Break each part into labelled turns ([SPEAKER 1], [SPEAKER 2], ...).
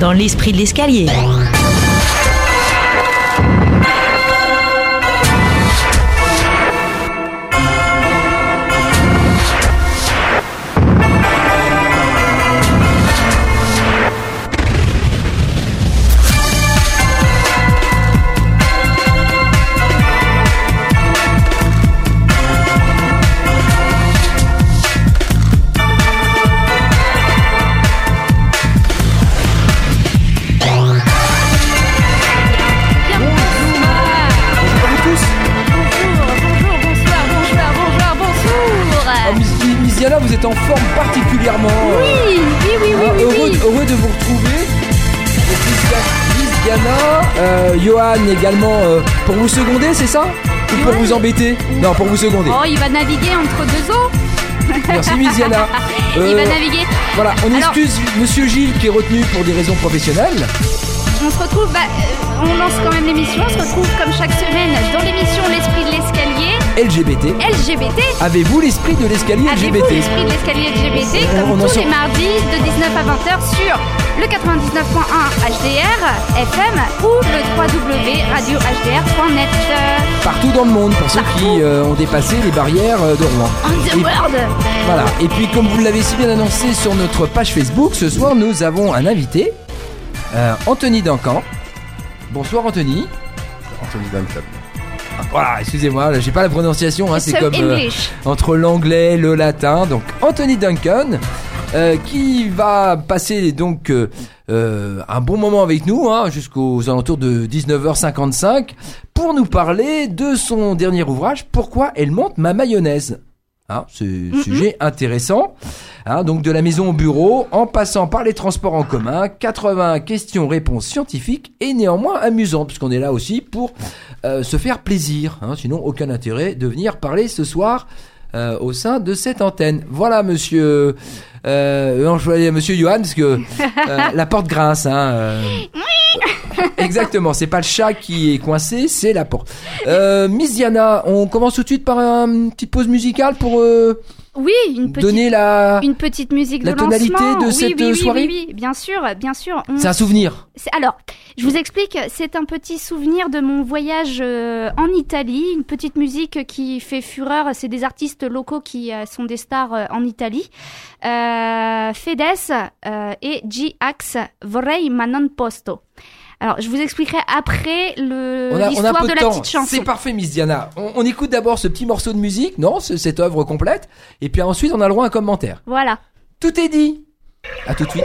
[SPEAKER 1] Dans l'esprit de l'escalier.
[SPEAKER 2] Également, euh, pour vous seconder, c'est ça? Ou pour vous embêter? Non, pour vous seconder.
[SPEAKER 3] Oh, il va naviguer entre deux eaux
[SPEAKER 2] Merci Misiana.
[SPEAKER 3] Il
[SPEAKER 2] Euh,
[SPEAKER 3] va naviguer.
[SPEAKER 2] Voilà, on
[SPEAKER 3] Alors-
[SPEAKER 2] excuse Monsieur Gilles qui est retenu pour des raisons professionnelles.
[SPEAKER 3] On se retrouve, bah, euh, on lance quand même l'émission, on se retrouve comme chaque semaine dans l'émission L'Esprit de l'escalier
[SPEAKER 2] LGBT.
[SPEAKER 3] LGBT.
[SPEAKER 2] Avez-vous l'esprit de l'escalier
[SPEAKER 3] Avez-vous
[SPEAKER 2] LGBT
[SPEAKER 3] l'Esprit de l'escalier LGBT comme
[SPEAKER 2] on
[SPEAKER 3] tous les mardis de 19 à 20h sur le 99.1 HDR FM ou le www.radio-hdr.net.
[SPEAKER 2] Partout dans le monde, pour ceux
[SPEAKER 3] Partout.
[SPEAKER 2] qui euh, ont dépassé les barrières euh, de Rouen.
[SPEAKER 3] On the
[SPEAKER 2] Et-
[SPEAKER 3] world
[SPEAKER 2] Voilà, et puis comme vous l'avez si bien annoncé sur notre page Facebook, ce soir nous avons un invité, euh, Anthony Duncan. Bonsoir Anthony.
[SPEAKER 4] Anthony Duncan.
[SPEAKER 2] Voilà, excusez-moi, j'ai pas la prononciation, hein, c'est
[SPEAKER 3] So
[SPEAKER 2] comme euh,
[SPEAKER 3] English.
[SPEAKER 2] entre l'anglais, le latin. Donc Anthony Duncan, euh, qui va passer donc euh, euh, un bon moment avec nous, hein, jusqu'aux alentours de 19h55, pour nous parler de son dernier ouvrage, Pourquoi elle monte ma mayonnaise. Hein, c'est un sujet intéressant. Hein, donc de la maison au bureau, en passant par les transports en commun, 80 questions-réponses scientifiques et néanmoins amusantes, puisqu'on est là aussi pour euh, se faire plaisir. Hein, sinon, aucun intérêt de venir parler ce soir euh, au sein de cette antenne. Voilà, monsieur, euh, non, je vais à monsieur Johan, parce que euh, la porte grince. Hein, euh. Exactement, c'est pas le chat qui est coincé, c'est la porte. Euh, Miss Diana, on commence tout de suite par une petite pause musicale pour
[SPEAKER 3] Oui, une petite,
[SPEAKER 2] donner la.
[SPEAKER 3] une petite musique
[SPEAKER 2] la
[SPEAKER 3] de
[SPEAKER 2] tonalité
[SPEAKER 3] lancement.
[SPEAKER 2] de
[SPEAKER 3] Oui,
[SPEAKER 2] cette,
[SPEAKER 3] oui, oui,
[SPEAKER 2] soirée
[SPEAKER 3] oui, oui, bien sûr, bien sûr. On-
[SPEAKER 2] C'est un souvenir.
[SPEAKER 3] Alors, je vous explique, c'est un petit souvenir de mon voyage euh, en Italie, une petite musique qui fait fureur. C'est des artistes locaux qui euh, sont des stars euh, en Italie. Euh, Fedes euh, et G-Ax Vorrei ma non posto. Alors, je vous expliquerai après le
[SPEAKER 2] On a, on a
[SPEAKER 3] l'histoire
[SPEAKER 2] peu
[SPEAKER 3] de
[SPEAKER 2] de
[SPEAKER 3] la
[SPEAKER 2] temps.
[SPEAKER 3] petite chanson.
[SPEAKER 2] C'est parfait, Miss Diana. On, on écoute d'abord ce petit morceau de musique, non, ce- cette œuvre complète, et puis ensuite on a le droit à un commentaire.
[SPEAKER 3] Voilà.
[SPEAKER 2] Tout est dit. À tout de suite.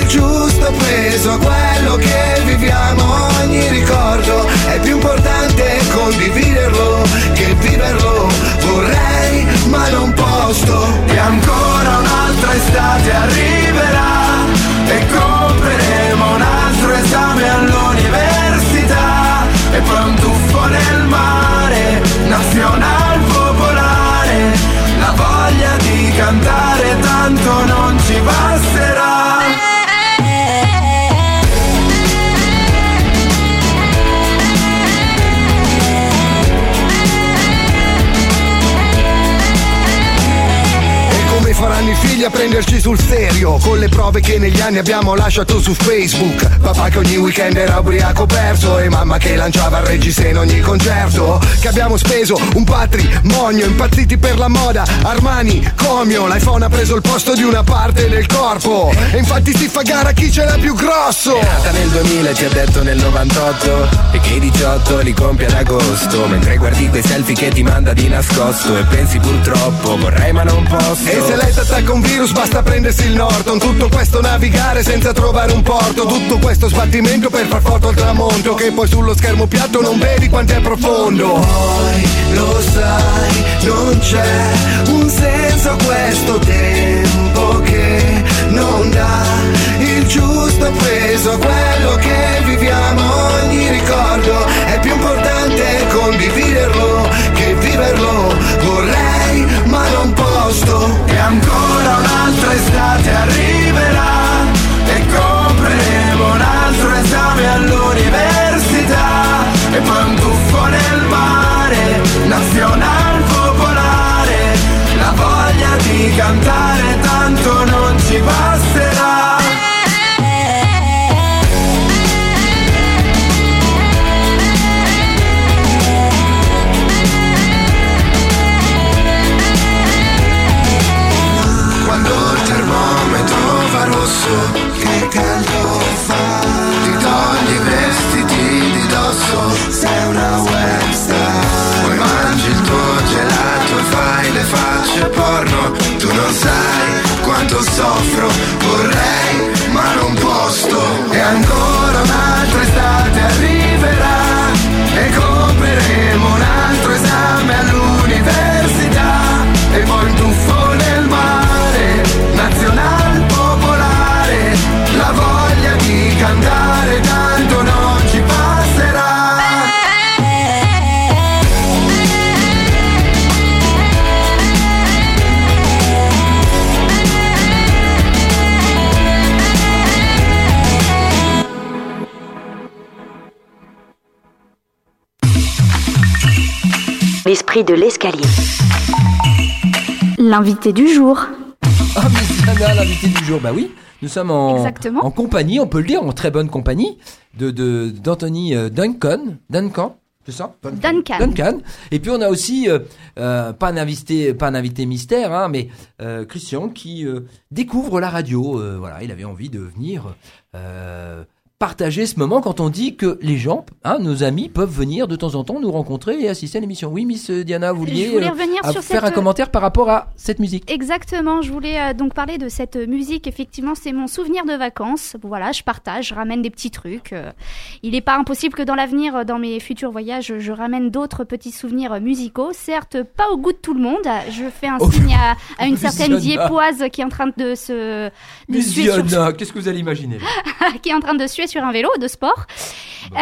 [SPEAKER 5] il giusto peso a quello che viviamo. Ogni ricordo è più importante condividerlo che viverlo. Vorrei ma non posso. E ancora un'altra estate arriverà e compreremo un altro esame all'università e poi un tuffo nel mare, nazional popolare, la voglia di cantare tanto non ci basterà. Figli a prenderci sul serio. Con le prove che negli anni abbiamo lasciato su Facebook. Papà che ogni weekend era ubriaco perso. E mamma che lanciava il reggiseno in ogni concerto. Che abbiamo speso un patrimonio Impazziti per la moda. Armani, Comio L'iPhone ha preso il posto di una parte del corpo. E infatti si fa gara chi ce l'ha più grosso.
[SPEAKER 4] È nata nel 2000 e ti ha detto nel 98 E che i 18 li compie ad agosto. Mentre guardi quei selfie che ti manda di nascosto. E pensi purtroppo vorrei ma non posso.
[SPEAKER 5] E se lei t'attacca un virus basta prendersi il Norton. Tutto questo navigare senza trovare un porto. Tutto questo sbattimento per far foto al tramonto Che poi sullo schermo piatto non vedi quanto è profondo. Poi lo sai, non c'è un senso a questo tempo che non dà il giusto peso a quello che viviamo. Ogni ricordo
[SPEAKER 3] L'invité du jour.
[SPEAKER 2] Ah, mais l'invité du jour, bah oui. Nous sommes en, compagnie, on peut le dire, en très bonne compagnie, de de- d'Anthony euh, Duncan. Duncan, c'est ça?
[SPEAKER 3] Duncan.
[SPEAKER 2] Duncan. Et puis on a aussi euh, euh, pas un invité, pas un invité mystère, hein, mais euh, Christian qui euh, découvre la radio. Voilà, il avait envie de venir partager ce moment quand on dit que les gens, hein, nos amis, peuvent venir de temps en temps nous rencontrer et assister à l'émission. Oui, Miss Diana, vous vouliez euh, faire
[SPEAKER 3] cette-
[SPEAKER 2] un commentaire par rapport à cette musique.
[SPEAKER 3] Exactement, je voulais euh, donc parler de cette musique. Effectivement, c'est mon souvenir de vacances. Voilà, je partage, je ramène des petits trucs. Euh, Il n'est pas impossible que dans l'avenir, euh, dans mes futurs voyages, je ramène d'autres petits souvenirs euh, musicaux. Certes, pas au goût de tout le monde. Je fais un
[SPEAKER 2] Oh,
[SPEAKER 3] signe à, à une certaine
[SPEAKER 2] Luciana.
[SPEAKER 3] diépoise qui est en train de se de
[SPEAKER 2] Miss
[SPEAKER 3] sur-
[SPEAKER 2] Diana, qu'est-ce que vous allez imaginer?
[SPEAKER 3] Qui est en train de suer sur un vélo de sport. Euh,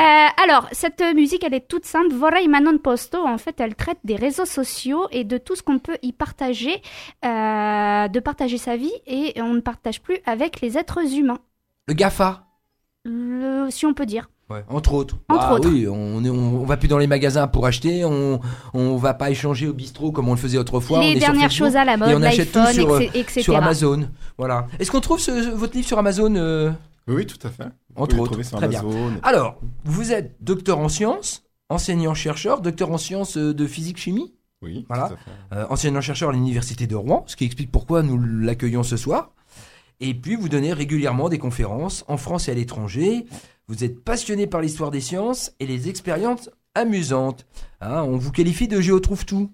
[SPEAKER 3] alors, cette musique, elle est toute simple. Vorrei ma non posto, en fait, elle traite des réseaux sociaux et de tout ce qu'on peut y partager, euh, de partager sa vie et on ne partage plus avec les êtres humains,
[SPEAKER 2] Le GAFA
[SPEAKER 3] le, si on peut dire.
[SPEAKER 2] Ouais, entre autres.
[SPEAKER 3] Entre
[SPEAKER 2] Ah
[SPEAKER 3] autres.
[SPEAKER 2] Oui, on, est- on, on va plus dans les magasins pour acheter, on, on va pas échanger au bistrot comme on le faisait autrefois. on
[SPEAKER 3] les
[SPEAKER 2] est sur
[SPEAKER 3] dernières
[SPEAKER 2] Facebook
[SPEAKER 3] choses à la
[SPEAKER 2] et
[SPEAKER 3] mode,
[SPEAKER 2] on achète tout sur,
[SPEAKER 3] etc.
[SPEAKER 2] sur Amazon. Voilà. Est-ce qu'on trouve ce- votre livre sur Amazon euh,
[SPEAKER 6] oui, tout à fait.
[SPEAKER 2] Entre autres.
[SPEAKER 6] sur
[SPEAKER 2] Très bien. Alors, vous êtes docteur en sciences, enseignant-chercheur, docteur en sciences euh, de physique-chimie,
[SPEAKER 6] Oui,
[SPEAKER 2] Voilà. euh, enseignant-chercheur à l'université de Rouen, ce qui explique pourquoi nous l'accueillons ce soir. Et puis, vous donnez régulièrement des conférences en France et à l'étranger. Vous êtes passionné par l'histoire des sciences et les expériences amusantes. Hein, on vous qualifie de géotrouve-tout.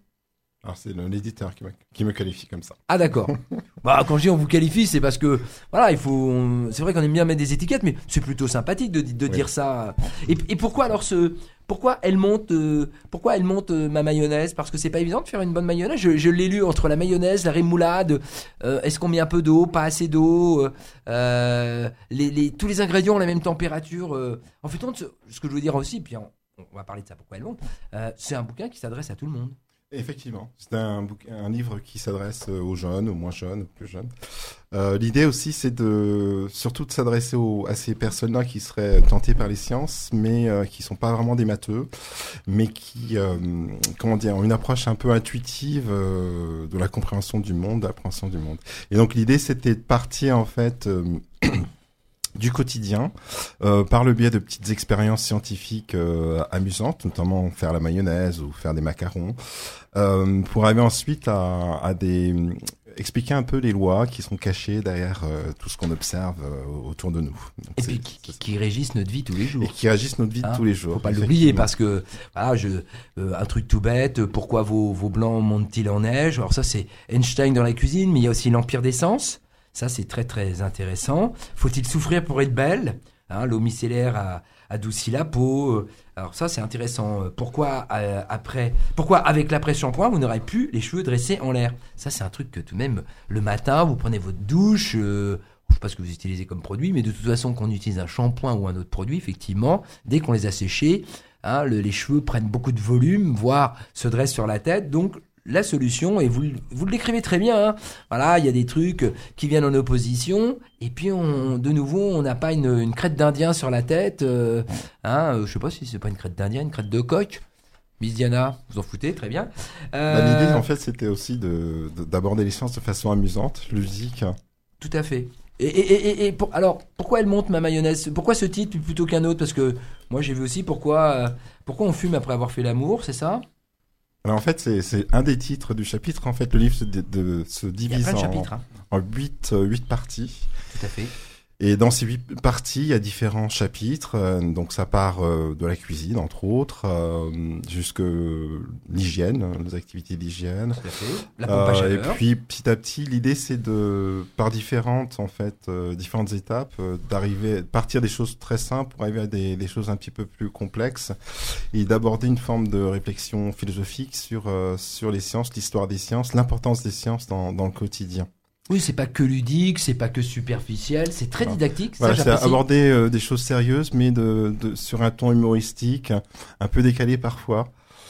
[SPEAKER 6] Alors, c'est l'éditeur qui, me- qui me qualifie comme ça.
[SPEAKER 2] Ah d'accord. bah, quand je dis on vous qualifie, c'est parce que voilà, il faut. C'est vrai qu'on aime bien mettre des étiquettes, mais c'est plutôt sympathique de, de
[SPEAKER 6] Oui.
[SPEAKER 2] dire ça. Et, et pourquoi alors ce Pourquoi elle monte euh, Pourquoi elle monte euh, ma mayonnaise? Parce que c'est pas évident de faire une bonne mayonnaise. Je, je l'ai lu entre la mayonnaise, la rémoulade. euh, Est-ce qu'on met un peu d'eau, pas assez d'eau les, les- Tous les ingrédients ont la même température. En fait, on- ce que je veux dire aussi, puis on, on va parler de ça. Pourquoi elle monte C'est un bouquin qui s'adresse à tout le monde.
[SPEAKER 6] Effectivement, c'est un, livre qui s'adresse euh, aux jeunes, aux moins jeunes, aux plus jeunes. Euh, L'idée aussi, c'est de surtout de s'adresser à ces personnes-là qui seraient tentées par les sciences, mais euh, qui sont pas vraiment des matheux, mais qui, euh, comment dire, ont une approche un peu intuitive de la compréhension du monde, de l'appréhension du monde. Et donc l'idée, c'était de partir en fait. Du quotidien euh, par le biais de petites expériences scientifiques euh, amusantes, notamment faire la mayonnaise ou faire des macarons, euh, pour arriver ensuite à, à des expliquer un peu les lois qui sont cachées derrière euh, tout ce qu'on observe euh, autour de nous. Donc,
[SPEAKER 2] Et puis qui, qui régissent notre vie tous les jours.
[SPEAKER 6] et qui agissent notre vie
[SPEAKER 2] Hein,
[SPEAKER 6] tous les jours.
[SPEAKER 2] Faut pas l'oublier parce que voilà, je, euh, un truc tout bête. Pourquoi vos, vos blancs montent-ils en neige? Alors ça c'est Einstein dans la cuisine, mais il y a aussi l'empire des sens. Ça c'est très très intéressant. Faut-il souffrir pour être belle hein, L'eau micellaire a adouci la peau. Alors ça c'est intéressant. Pourquoi euh, après Pourquoi avec l'après-shampoing vous n'aurez plus les cheveux dressés en l'air? Ça c'est un truc que tout de même le matin vous prenez votre douche. euh, je sais pas ce que vous utilisez comme produit, mais de toute façon, qu'on utilise un shampoing ou un autre produit, effectivement, dès qu'on les a séchés, hein, le- les cheveux prennent beaucoup de volume, voire se dressent sur la tête. Donc, la solution, et vous, vous le décrivez très bien, hein, voilà, il y a des trucs qui viennent en opposition, et puis on, de nouveau, on n'a pas une, une crête d'Indien sur la tête, euh, hein, euh, je sais pas si c'est pas une crête d'Indien, une crête de coq. Miss Diana, vous en foutez, très bien.
[SPEAKER 6] Bah,
[SPEAKER 2] Euh,
[SPEAKER 6] L'idée, en fait, c'était aussi de- de- d'aborder les sciences de façon amusante, ludique.
[SPEAKER 2] Tout à fait. Et, et, et, et- et pour, alors, pourquoi elle monte ma mayonnaise? Pourquoi ce titre plutôt qu'un autre? Parce que moi, j'ai vu aussi pourquoi, euh, pourquoi on fume après avoir fait l'amour, c'est ça?
[SPEAKER 6] Alors en fait, c'est- un des titres du chapitre. En fait, le livre se, de- se divise en,
[SPEAKER 2] chapitres, hein.
[SPEAKER 6] en euh, huit parties.
[SPEAKER 2] tout à fait.
[SPEAKER 6] Et dans ces huit parties, il y a différents chapitres. euh, donc ça part euh, de la cuisine, entre autres, euh, jusque l'hygiène, les activités d'hygiène. Et puis petit à petit, l'idée c'est de, par différentes en fait, différentes étapes, d'arriver, partir des choses très simples pour arriver à des, des choses un petit peu plus complexes et d'aborder une forme de réflexion philosophique sur sur les sciences, l'histoire des sciences, l'importance des sciences dans, dans le quotidien.
[SPEAKER 2] Oui, c'est pas que ludique, c'est pas que superficiel, c'est très
[SPEAKER 6] Voilà.
[SPEAKER 2] didactique.
[SPEAKER 6] Voilà, c'est aborder euh, des choses sérieuses, mais de, de sur un ton humoristique, un peu décalé parfois.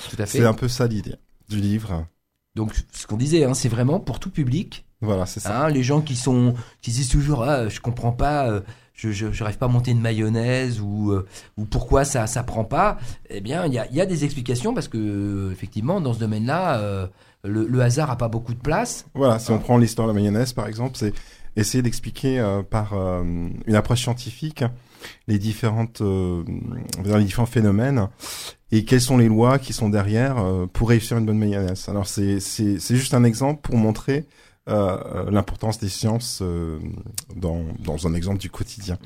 [SPEAKER 2] Tout à fait.
[SPEAKER 6] C'est un peu ça l'idée du livre.
[SPEAKER 2] Donc, ce qu'on disait, hein, c'est vraiment pour tout public.
[SPEAKER 6] Voilà, c'est ça.
[SPEAKER 2] Hein, les gens qui sont qui disent toujours ah, je comprends pas euh, je je j'arrive pas à monter une mayonnaise ou euh, ou pourquoi ça ça prend pas eh bien il y a y a des explications parce que effectivement dans ce domaine-là euh, le, le hasard a pas beaucoup de place
[SPEAKER 6] Voilà, si on
[SPEAKER 2] Ah.
[SPEAKER 6] prend l'histoire de la mayonnaise, par exemple, c'est essayer d'expliquer euh, par euh, une approche scientifique les différentes, euh, les différents phénomènes et quelles sont les lois qui sont derrière euh, pour réussir une bonne mayonnaise. Alors c'est c'est c'est juste un exemple pour montrer euh, euh, l'importance des sciences euh, dans dans un exemple du quotidien.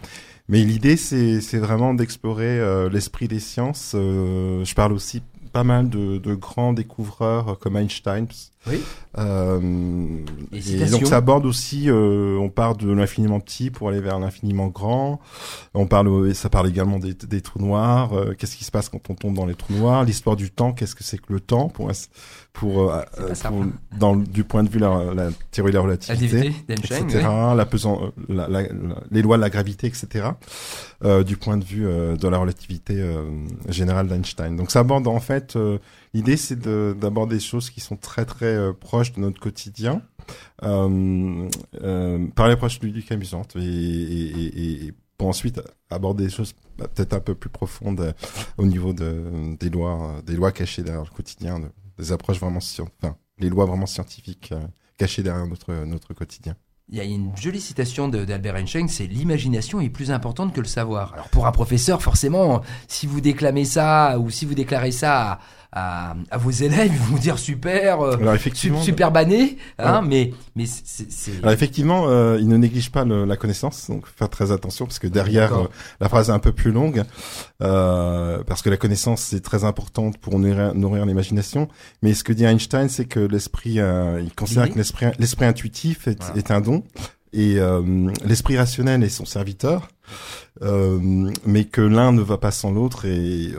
[SPEAKER 6] Mais l'idée c'est c'est vraiment d'explorer euh, l'esprit des sciences. Euh, je parle aussi pas mal de, de grands découvreurs euh, comme Einstein.
[SPEAKER 2] Oui.
[SPEAKER 6] Euh,
[SPEAKER 2] Et
[SPEAKER 6] donc ça aborde aussi, euh, on part de l'infiniment petit pour aller vers l'infiniment grand. On parle, et ça parle également des, des trous noirs. euh, qu'est-ce qui se passe quand on tombe dans les trous noirs? L'histoire du temps. Qu'est-ce que c'est que le temps pour pour, euh, euh, pour- dans du point de vue la, la théorie de la
[SPEAKER 2] la
[SPEAKER 6] relativité
[SPEAKER 2] d'Einstein
[SPEAKER 6] etc.
[SPEAKER 2] oui.
[SPEAKER 6] La pesan- euh, la- la- la- les lois de la gravité, etc. euh, du point de vue euh, de la relativité euh, générale d'Einstein. Donc ça aborde en fait euh, l'idée c'est de- d'aborder des choses qui sont très très euh, proches de notre quotidien euh, euh, par l'approche ludique amusante et, pour ensuite aborder des choses bah, peut-être un peu plus profondes au niveau de, des lois des lois cachées derrière le quotidien, de- des approches vraiment enfin les lois vraiment scientifiques cachées derrière notre notre quotidien.
[SPEAKER 2] Il y a une jolie citation d'Albert Einstein, c'est l'imagination est plus importante que le savoir. Alors pour un professeur, forcément, si vous déclamez ça ou si vous déclarez ça à, à, à vos élèves, ils vont vous dire super, euh,
[SPEAKER 6] Alors effectivement,
[SPEAKER 2] super banné, hein, mais mais c'est
[SPEAKER 6] Alors effectivement, euh, il ne néglige pas le- la connaissance, donc faire très attention parce que derrière euh, la phrase est un peu plus longue, euh, parce que la connaissance c'est très importante pour nourrir, nourrir l'imagination. Mais ce que dit Einstein, c'est que l'esprit, il considère que l'esprit, l'esprit intuitif est,
[SPEAKER 2] Voilà.
[SPEAKER 6] est un don et euh, l'esprit rationnel est son serviteur, euh, mais que l'un ne va pas sans l'autre et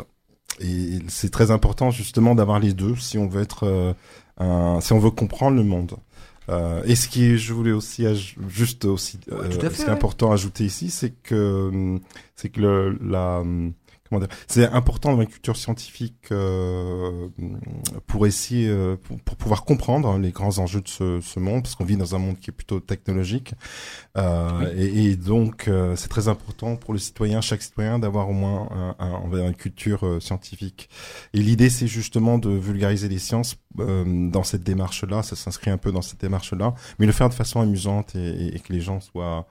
[SPEAKER 6] et c'est très important justement d'avoir les deux si on veut être euh, un, si on veut comprendre le monde. Euh, et ce qui je voulais aussi juste aussi
[SPEAKER 2] Ouais,
[SPEAKER 6] euh,
[SPEAKER 2] fait,
[SPEAKER 6] ce qui est
[SPEAKER 2] ouais.
[SPEAKER 6] important à ajouter ici, c'est que hum, c'est que le, la hum, comment dire, c'est important dans la culture scientifique euh, pour essayer euh, pour, pour pouvoir comprendre les grands enjeux de ce, ce monde, parce qu'on vit dans un monde qui est plutôt technologique, euh, et, et donc euh, c'est très important pour le citoyen, chaque citoyen, d'avoir au moins un, un, une culture euh, scientifique. Et l'idée, c'est justement de vulgariser les sciences euh, dans cette démarche-là. Ça s'inscrit un peu dans cette démarche-là, mais le faire de façon amusante et, et- et que les gens soient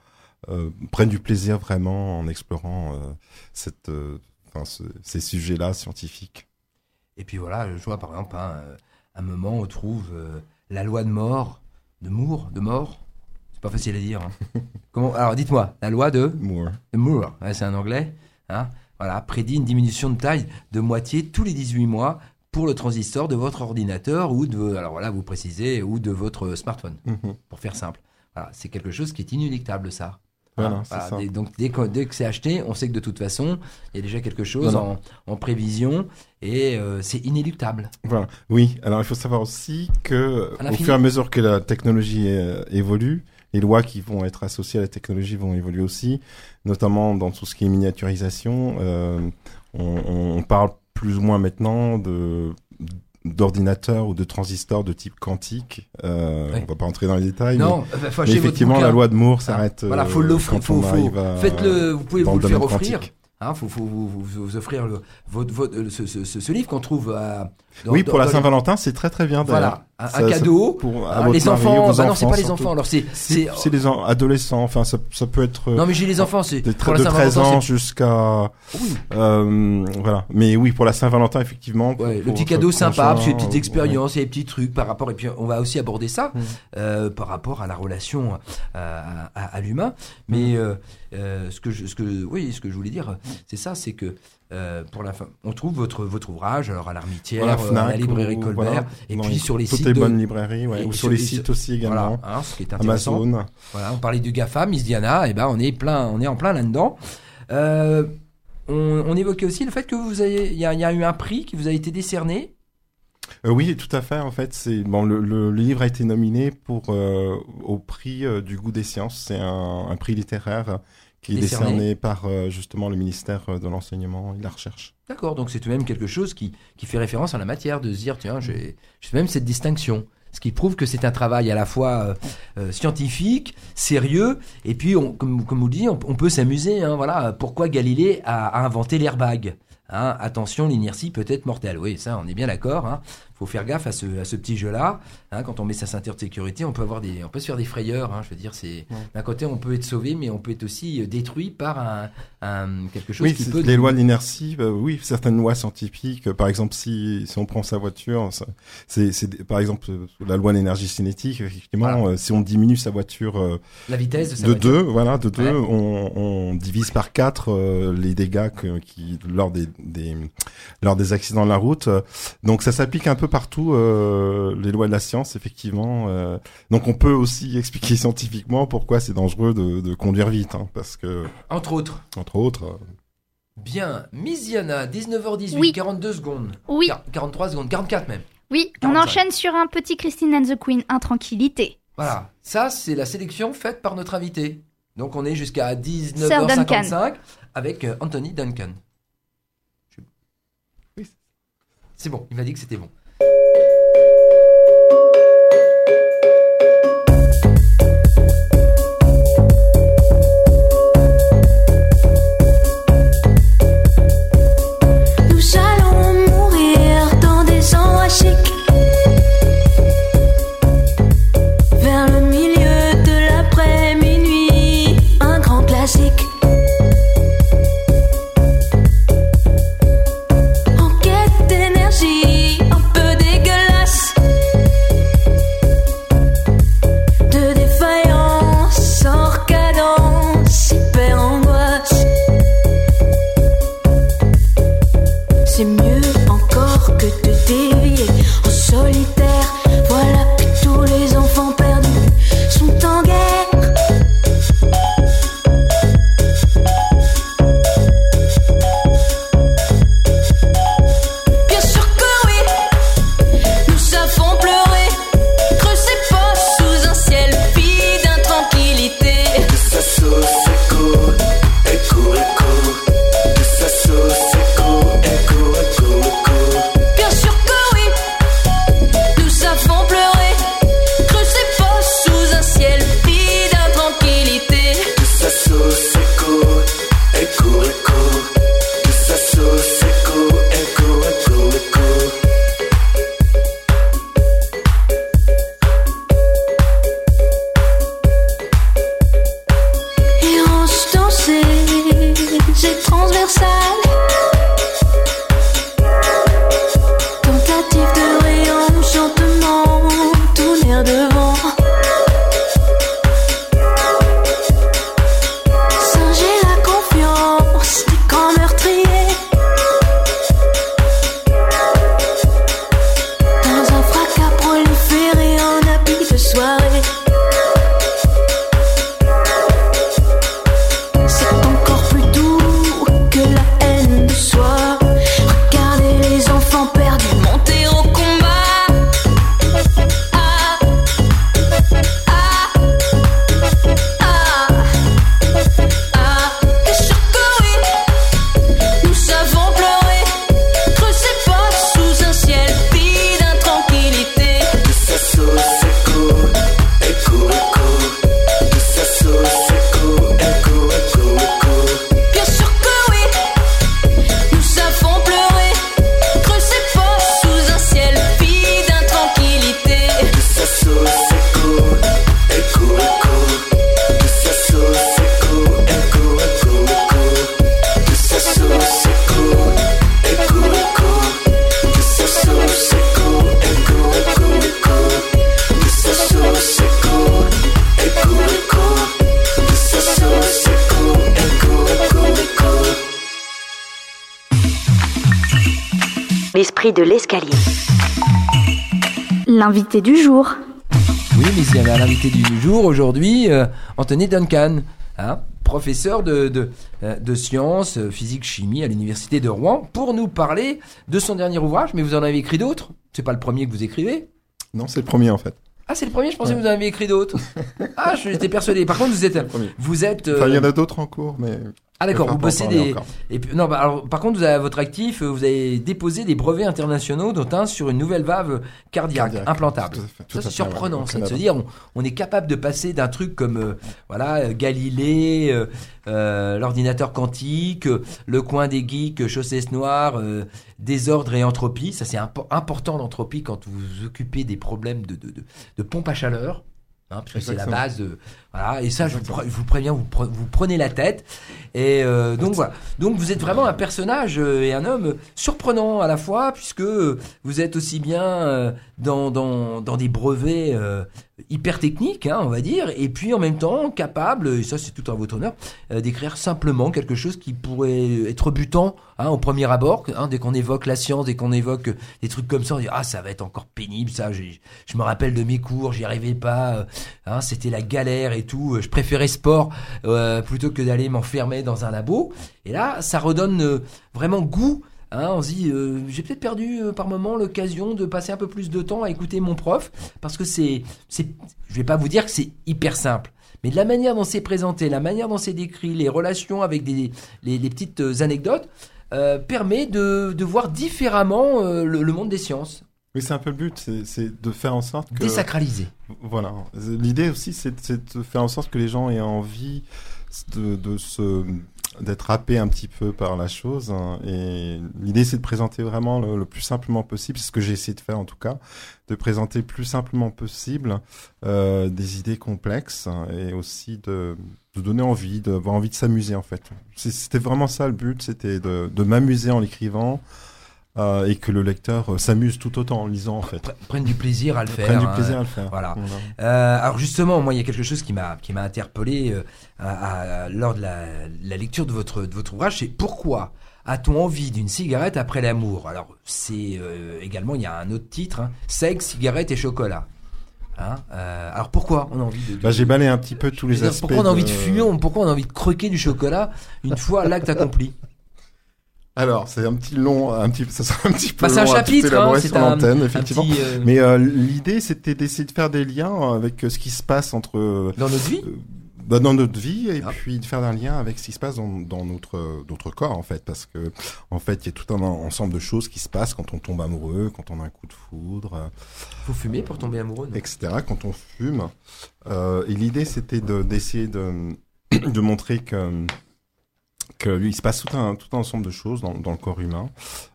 [SPEAKER 6] euh, prennent du plaisir vraiment en explorant euh, cette, euh, enfin, ce- ces sujets-là scientifiques.
[SPEAKER 2] Et puis voilà, je vois par exemple hein, euh, un moment on trouve euh, la loi de mort de Moore, de mort. C'est pas facile à dire. hein. Comment Alors dites-moi, la loi de,
[SPEAKER 6] Moore.
[SPEAKER 2] de Moore, ouais, c'est un anglais, hein, voilà, prédit une diminution de taille de moitié tous les 18 mois pour le transistor de votre ordinateur ou de, alors voilà, vous précisez, ou de votre smartphone,
[SPEAKER 6] Mhm.
[SPEAKER 2] pour faire simple. Voilà, c'est quelque chose qui est inéluctable, ça.
[SPEAKER 6] Voilà,
[SPEAKER 2] donc dès que, dès que c'est acheté, on sait que de toute façon, il y a déjà quelque chose. En, en prévision et euh, c'est inéluctable.
[SPEAKER 6] Voilà. Oui, alors il faut savoir aussi que au fur et à mesure que la technologie euh, évolue, les lois qui vont être associées à la technologie vont évoluer aussi, notamment dans tout ce qui est miniaturisation. euh, on, on parle plus ou moins maintenant de d'ordinateurs ou de transistors de type quantique. Euh,
[SPEAKER 2] Oui.
[SPEAKER 6] On va pas entrer dans les détails.
[SPEAKER 2] Non,
[SPEAKER 6] mais, mais
[SPEAKER 2] fâchez votre
[SPEAKER 6] effectivement, la loi de Moore
[SPEAKER 2] Ah,
[SPEAKER 6] s'arrête.
[SPEAKER 2] Voilà, faut
[SPEAKER 6] euh,
[SPEAKER 2] l'offrir, faut, faut- faites-le, vous pouvez vous
[SPEAKER 6] le
[SPEAKER 2] faire offrir.
[SPEAKER 6] quantique.
[SPEAKER 2] Hein, faut, faut vous, vous- vous offrir le, votre, votre- ce, ce- ce- ce livre qu'on trouve à, dans-
[SPEAKER 6] oui,
[SPEAKER 2] dans-
[SPEAKER 6] pour la
[SPEAKER 2] les-
[SPEAKER 6] Saint-Valentin, c'est très très bien.
[SPEAKER 2] Voilà, un, un
[SPEAKER 6] Ça- ça-
[SPEAKER 2] cadeau.
[SPEAKER 6] pour à
[SPEAKER 2] Ah, les enfants, bah non, c'est pas les enfants. Alors c'est,
[SPEAKER 6] C'est les en- adolescents, enfin ça, ça peut être euh,
[SPEAKER 2] non mais j'ai les enfants, c'est
[SPEAKER 6] de,
[SPEAKER 2] pour la
[SPEAKER 6] de 13
[SPEAKER 2] Saint-Valentin,
[SPEAKER 6] ans jusqu'à
[SPEAKER 2] Oui.
[SPEAKER 6] euh, voilà. Mais oui, pour la Saint-Valentin effectivement.
[SPEAKER 2] Ouais, le petit cadeau sympa, parce a des petites
[SPEAKER 6] euh,
[SPEAKER 2] expériences, des petits trucs par rapport, et puis on va aussi aborder ça
[SPEAKER 6] Mm.
[SPEAKER 2] euh, par rapport à la relation euh, à, à- à l'humain. Mais
[SPEAKER 6] Mm.
[SPEAKER 2] euh, euh, ce que je, ce que, oui, ce que je voulais dire, c'est ça, c'est que euh, pour la fin, on trouve votre votre ouvrage, alors à l'Armitière, euh, à la librairie
[SPEAKER 6] ou-
[SPEAKER 2] Colbert,
[SPEAKER 6] voilà,
[SPEAKER 2] et puis
[SPEAKER 6] les-
[SPEAKER 2] sur les
[SPEAKER 6] toutes
[SPEAKER 2] sites
[SPEAKER 6] les
[SPEAKER 2] de,
[SPEAKER 6] bonnes librairies, ouais, ou sur les sites aussi également.
[SPEAKER 2] voilà, hein, ce qui est intéressant.
[SPEAKER 6] Amazon.
[SPEAKER 2] Voilà, on parlait du GAFA, Miss Diana, et ben on est plein, on est en plein là-dedans. Euh, on, on évoquait aussi le fait que vous avez, il y, y a eu un prix qui vous a été décerné.
[SPEAKER 6] Euh, oui, tout à fait. En fait, c'est bon. Le, le- le livre a été nominé pour euh, au prix euh, du goût des sciences. C'est un, un prix littéraire qui est
[SPEAKER 2] Décerné.
[SPEAKER 6] décerné par justement le ministère de l'enseignement et de la recherche.
[SPEAKER 2] D'accord, donc c'est tout de même quelque chose qui, qui fait référence à la matière, de se dire, tiens, j'ai j'ai même cette distinction. Ce qui prouve que c'est un travail à la fois scientifique, sérieux, et puis, on, comme, comme vous le dites, on, on peut s'amuser. Hein, voilà, pourquoi Galilée a, a inventé l'airbag? Hein, Attention, l'inertie peut être mortelle. Oui, ça, on est bien d'accord. Hein. Faut faire gaffe à ce, à ce petit jeu-là. Hein, quand on met sa ceinture de sécurité, on peut avoir des, on peut se faire des frayeurs. Hein, je veux dire, c'est
[SPEAKER 6] Ouais.
[SPEAKER 2] d'un côté, on peut être sauvé, mais on peut être aussi euh, détruit par un, un- quelque chose
[SPEAKER 6] Oui,
[SPEAKER 2] qui peut.
[SPEAKER 6] les lois de l'inertie, euh, oui, certaines lois scientifiques, euh, par exemple, si, si on prend sa voiture, c'est, par exemple euh, la loi de l'énergie cinétique, effectivement,
[SPEAKER 2] Voilà.
[SPEAKER 6] si on diminue sa voiture euh,
[SPEAKER 2] La vitesse de sa
[SPEAKER 6] de
[SPEAKER 2] voiture.
[SPEAKER 6] deux, voilà, de deux,
[SPEAKER 2] Ouais.
[SPEAKER 6] on, on divise par quatre euh, les dégâts que, qui lors des, des lors des accidents de la route. Donc ça s'applique un peu partout euh, les lois de la science, effectivement. euh. Donc on peut aussi expliquer scientifiquement pourquoi c'est dangereux de, de conduire vite, hein, parce que
[SPEAKER 2] Entre autres.
[SPEAKER 6] entre autres. euh,
[SPEAKER 2] Bien, Miss Diana, 19h18,
[SPEAKER 3] Oui.
[SPEAKER 2] 42 secondes.
[SPEAKER 3] Oui,
[SPEAKER 2] Quar- 43 secondes, 44 même.
[SPEAKER 3] oui, on
[SPEAKER 2] 45.
[SPEAKER 3] enchaîne sur un petit Christine and the Queen, Intranquillité.
[SPEAKER 2] Voilà, ça c'est la sélection faite par notre invité. Donc on est jusqu'à
[SPEAKER 3] Sir Duncan.
[SPEAKER 2] 19h55 avec Anthony Duncan.
[SPEAKER 6] Oui.
[SPEAKER 2] C'est bon, il m'a dit que c'était bon.
[SPEAKER 3] L'invité du jour.
[SPEAKER 2] Oui, mais il y avait un invité du jour aujourd'hui, euh, Anthony Duncan, hein, professeur de, de, euh, de sciences, euh, physique, chimie à l'université de Rouen, pour nous parler de son dernier ouvrage. Mais vous en avez écrit d'autres? C'est pas le premier que vous écrivez?
[SPEAKER 6] Non, c'est le premier en fait.
[SPEAKER 2] Ah, c'est le premier? Je pensais
[SPEAKER 6] Ouais.
[SPEAKER 2] que vous en avez écrit d'autres. ah, j'étais persuadé. Par contre, vous êtes,
[SPEAKER 6] premier.
[SPEAKER 2] vous êtes. euh,
[SPEAKER 6] Enfin, il y en a d'autres en cours, mais.
[SPEAKER 2] Ah d'accord, vous bossez des.
[SPEAKER 6] encore.
[SPEAKER 2] Et puis, non, bah, alors, par contre, vous avez à votre actif, vous avez déposé des brevets internationaux, dont un sur une nouvelle valve cardiaque,
[SPEAKER 6] Cardiaque.
[SPEAKER 2] implantable.
[SPEAKER 6] Tout à fait, tout
[SPEAKER 2] Ça, c'est surprenant, ça, de se dire, on, on est capable de passer d'un truc comme, euh, voilà, euh, Galilée, euh, euh, l'ordinateur quantique, le coin des geeks, chaussettes noires, désordre et entropie. Ça, c'est impo- important l'entropie quand vous vous occupez des problèmes de, de, de, de pompe à chaleur. Hein, parce que c'est la base de voilà et ça je vous,
[SPEAKER 6] Exactement.
[SPEAKER 2] pre- je vous préviens vous, pre- vous prenez la tête. Et euh, donc voilà. Donc vous êtes vraiment un personnage euh, et un homme surprenant à la fois puisque vous êtes aussi bien euh, dans, dans, dans des brevets euh, hyper techniques hein, on va dire et puis en même temps capable et ça c'est tout à votre honneur euh, d'écrire simplement quelque chose qui pourrait être butant hein, au premier abord hein, dès qu'on évoque la science dès qu'on évoque des trucs comme ça on dit ah ça va être encore pénible ça je me rappelle de mes cours j'y arrivais pas euh, c'était la galère et tout je préférais sport euh, plutôt que d'aller m'enfermer dans un labo. Et là ça redonne euh, vraiment goût Hein, on se dit, euh, j'ai peut-être perdu euh, par moment l'occasion de passer un peu plus de temps à écouter mon prof, parce que c'est, je vais pas vous dire que c'est hyper simple, mais la manière dont c'est présenté, la manière dont c'est décrit, les relations avec des, les, petites euh, anecdotes, euh, permet de, voir différemment euh, le monde des sciences,
[SPEAKER 6] Oui, c'est un peu le but, c'est- de faire en sorte que.
[SPEAKER 2] désacralisé.
[SPEAKER 6] Voilà. L'idée aussi, c'est de faire en sorte que les gens aient envie de, de se d'être happés un petit peu par la chose. hein. Et l'idée, c'est de présenter vraiment le, le plus simplement possible. C'est ce que j'ai essayé de faire en tout cas, de présenter le plus simplement possible euh, des idées complexes hein, et aussi de, de donner envie, d'avoir envie de s'amuser en fait. C'était vraiment ça le but, c'était de, de m'amuser en l'écrivant. Euh, et que le lecteur euh, s'amuse tout autant en lisant en fait.
[SPEAKER 2] Pre- Prennent du plaisir à le faire.
[SPEAKER 6] Prenne du
[SPEAKER 2] hein.
[SPEAKER 6] plaisir à le faire.
[SPEAKER 2] Voilà. Euh, alors justement, moi, il y a quelque chose qui m'a qui m'a interpellé à- à- lors de la, la lecture de votre de votre ouvrage, c'est pourquoi a-t-on envie d'une cigarette après l'amour? Alors c'est également il y a un autre titre, hein, sexe, cigarette et chocolat. Hein Euh, alors pourquoi on a envie de, de-
[SPEAKER 6] Bah, j'ai balayé un petit peu tous les aspects.
[SPEAKER 2] pourquoi on a envie de fumer on- Pourquoi on a envie de croquer du chocolat une fois l'acte accompli?
[SPEAKER 6] Alors, c'est un petit long, un petit, ça sera un petit peu
[SPEAKER 2] Bah, c'est un
[SPEAKER 6] long à tout
[SPEAKER 2] chapitre, hein,
[SPEAKER 6] sur l'antenne, effectivement.
[SPEAKER 2] petit, euh,
[SPEAKER 6] Mais euh, l'idée, c'était d'essayer de faire des liens avec euh, ce qui se passe entre
[SPEAKER 2] dans notre vie.
[SPEAKER 6] bah, dans notre vie et
[SPEAKER 2] Ah.
[SPEAKER 6] puis de faire un lien avec ce qui se passe dans, dans notre notre corps en fait, parce que en fait, il y a tout un ensemble de choses qui se passent quand on tombe amoureux, quand on a un coup de foudre,
[SPEAKER 2] Faut fumer pour tomber amoureux. non?
[SPEAKER 6] etc. Quand on fume. Et l'idée, c'était de d'essayer de de montrer que que lui, il se passe tout un tout un ensemble de choses dans, dans le corps humain.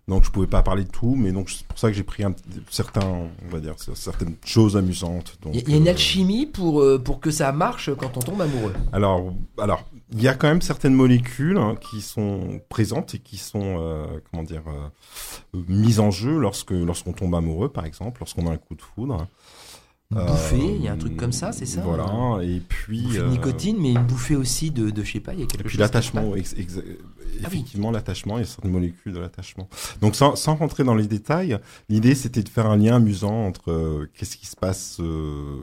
[SPEAKER 6] Donc je pouvais pas parler de tout, mais donc c'est pour ça que j'ai pris un, certains, on va dire certaines choses amusantes.
[SPEAKER 2] Il y, a- il y a une
[SPEAKER 6] euh,
[SPEAKER 2] alchimie pour euh, pour que ça marche quand on tombe amoureux.
[SPEAKER 6] Alors, alors, il y a quand même certaines molécules hein, qui sont présentes et qui sont, euh, comment dire, euh, mises en jeu lorsque lorsqu'on tombe amoureux, par exemple, lorsqu'on a un coup de foudre. Euh,
[SPEAKER 2] bouffée, il y a un truc comme ça, c'est ça
[SPEAKER 6] Voilà. Et puis.
[SPEAKER 2] Une
[SPEAKER 6] euh,
[SPEAKER 2] nicotine, mais une bouffée aussi de, de je sais pas, il y a quelque
[SPEAKER 6] Et puis l'attachement,
[SPEAKER 2] Ah
[SPEAKER 6] effectivement, l'attachement, il y a certaines molécules de l'attachement. Donc sans, sans rentrer dans les détails, l'idée c'était de faire un lien amusant entre euh, qu'est-ce qui se passe euh,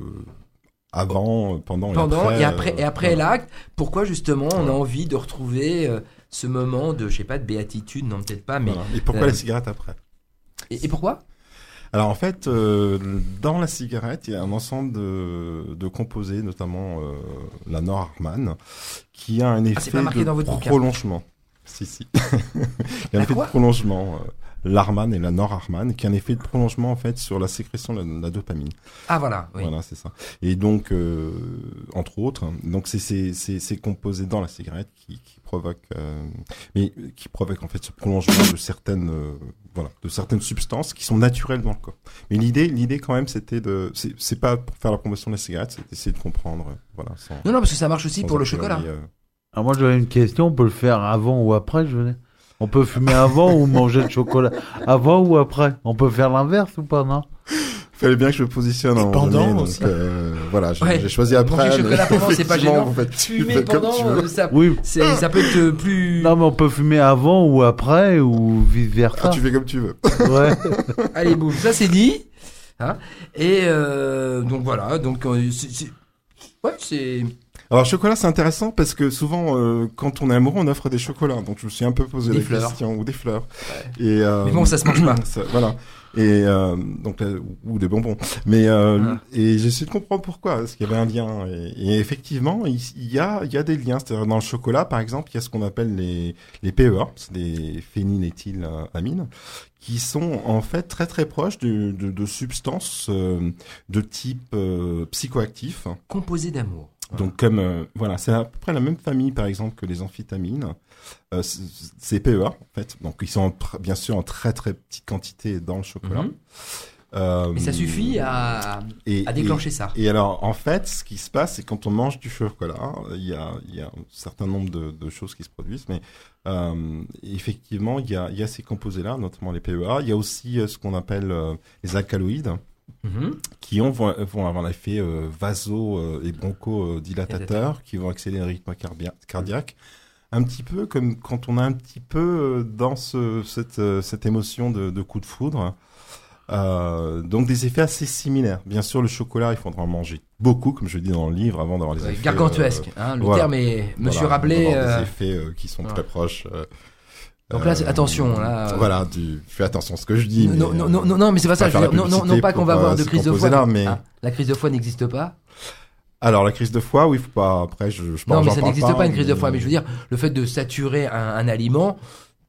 [SPEAKER 6] avant, pendant,
[SPEAKER 2] Pendant
[SPEAKER 6] et
[SPEAKER 2] et
[SPEAKER 6] après.
[SPEAKER 2] et
[SPEAKER 6] euh,
[SPEAKER 2] après l'acte, pourquoi justement on a envie de retrouver euh, ce moment de, je sais pas, de béatitude, non peut-être pas, mais.
[SPEAKER 6] Voilà. Et pourquoi
[SPEAKER 2] euh,
[SPEAKER 6] la cigarette après?
[SPEAKER 2] Et, et pourquoi?
[SPEAKER 6] Alors en fait, euh, dans la cigarette, il y a un ensemble de, de composés, notamment euh, la Norman, qui a un effet
[SPEAKER 2] Ah, c'est pas marqué
[SPEAKER 6] de
[SPEAKER 2] dans votre bouquin.
[SPEAKER 6] prolongement. Si, si. il y a un effet de prolongement. euh, L'Arman et la Norarman, qui a un effet de prolongement en fait sur la sécrétion de la, la dopamine.
[SPEAKER 2] Ah voilà, oui.
[SPEAKER 6] Voilà, c'est ça. Et donc, euh, entre autres, donc c'est ces ces- ces composés dans la cigarette qui, qui provoquent, euh, mais qui provoquent en fait ce prolongement de certaines, euh, voilà, de certaines substances qui sont naturelles dans le corps. Mais l'idée, l'idée quand même, c'était de, c'est c'est pas pour faire la promotion de la cigarette, c'est d'essayer de comprendre, euh, voilà. Sans,
[SPEAKER 2] Non, non, parce que ça marche aussi pour le chocolat.
[SPEAKER 6] euh,
[SPEAKER 7] Alors moi j'avais une question, on peut le faire avant ou après, je venais. On peut fumer avant ou manger le chocolat avant ou après? On peut faire l'inverse ou pas, non?
[SPEAKER 6] Fallait bien que je me positionne moment
[SPEAKER 8] pendant
[SPEAKER 6] donné, donc,
[SPEAKER 8] aussi.
[SPEAKER 6] euh, voilà, j'ai
[SPEAKER 2] Ouais.
[SPEAKER 6] choisi
[SPEAKER 2] Manger
[SPEAKER 6] après.
[SPEAKER 2] chocolat
[SPEAKER 6] mais
[SPEAKER 2] pendant, c'est pas gênant.
[SPEAKER 6] faites- tu
[SPEAKER 2] Fumer pendant,
[SPEAKER 6] tu veux.
[SPEAKER 2] euh, ça,
[SPEAKER 7] Oui.
[SPEAKER 2] ça peut être euh, plus.
[SPEAKER 7] Non, mais on peut fumer avant ou après ou vice versa.
[SPEAKER 6] Ah, tu fais comme tu veux.
[SPEAKER 7] Ouais.
[SPEAKER 2] Allez, boum, ça c'est dit. Hein et euh, donc voilà, donc ouais, c'est.
[SPEAKER 6] Alors chocolat c'est intéressant parce que souvent euh, quand on est amoureux on offre des chocolats donc je me suis un peu posé
[SPEAKER 2] Des
[SPEAKER 6] la
[SPEAKER 2] fleurs.
[SPEAKER 6] question ou des fleurs et euh,
[SPEAKER 2] Mais bon, ça se mange pas.
[SPEAKER 6] ça- voilà et euh, donc là, ou des bonbons mais euh,
[SPEAKER 2] Ah.
[SPEAKER 6] et j'essaie de comprendre pourquoi parce qu'il y avait un lien et, et effectivement il, il y a il y a des liens c'est-à-dire dans le chocolat par exemple il y a ce qu'on appelle les les PEA c'est des phényléthylamines qui sont en fait très très proches de, de, de substances euh, de type euh, psychoactif
[SPEAKER 2] Composé d'amour.
[SPEAKER 6] donc comme euh, voilà, c'est à peu près la même famille par exemple que les amphétamines. Euh, c- c'est PEA en fait. Donc ils sont bien sûr en très très petite quantité dans le chocolat.
[SPEAKER 2] Mhm.
[SPEAKER 6] Euh,
[SPEAKER 2] Mais ça suffit à,
[SPEAKER 6] et,
[SPEAKER 2] à déclencher ça.
[SPEAKER 6] Et, alors en fait, ce qui se passe, c'est quand on mange du chocolat, il y a, il y a un certain nombre de, de choses qui se produisent, mais euh, effectivement, il y a, il y a ces composés-là, notamment les PEA. Il y a aussi euh, ce qu'on appelle les alcaloïdes
[SPEAKER 2] Mhm.
[SPEAKER 6] qui ont, vont, vont avoir l'effet euh, vaso euh, et bronchodilatateur, qui vont accélérer le rythme cardiaque. Un petit peu comme quand on a un petit peu euh, dans ce, cette, euh, cette émotion de, de coup de foudre. Euh, donc des effets assez similaires. Bien sûr, le chocolat, il faudra en manger beaucoup, comme je dis dans le livre, avant d'avoir les effets.
[SPEAKER 2] Gargantuesque.
[SPEAKER 6] euh,
[SPEAKER 2] hein, le
[SPEAKER 6] voilà.
[SPEAKER 2] terme est. Monsieur
[SPEAKER 6] voilà,
[SPEAKER 2] Rabelais. euh,
[SPEAKER 6] Des effets qui sont
[SPEAKER 2] ouais.
[SPEAKER 6] très proches.
[SPEAKER 2] Donc là, attention, là,
[SPEAKER 6] Voilà, tu fais attention à ce que je dis.
[SPEAKER 2] Non,
[SPEAKER 6] mais,
[SPEAKER 2] non, non, non, non, mais c'est pas ça. Je veux dire, non, non, pas qu'on va avoir de crise de
[SPEAKER 6] mais-
[SPEAKER 2] Ah, la crise de foie n'existe pas.
[SPEAKER 6] Alors la crise de foie, oui, faut pas. Après, je, je
[SPEAKER 2] Non, mais ça n'existe
[SPEAKER 6] pas,
[SPEAKER 2] pas une crise de foie. Mais je veux dire, le fait de saturer un, un aliment,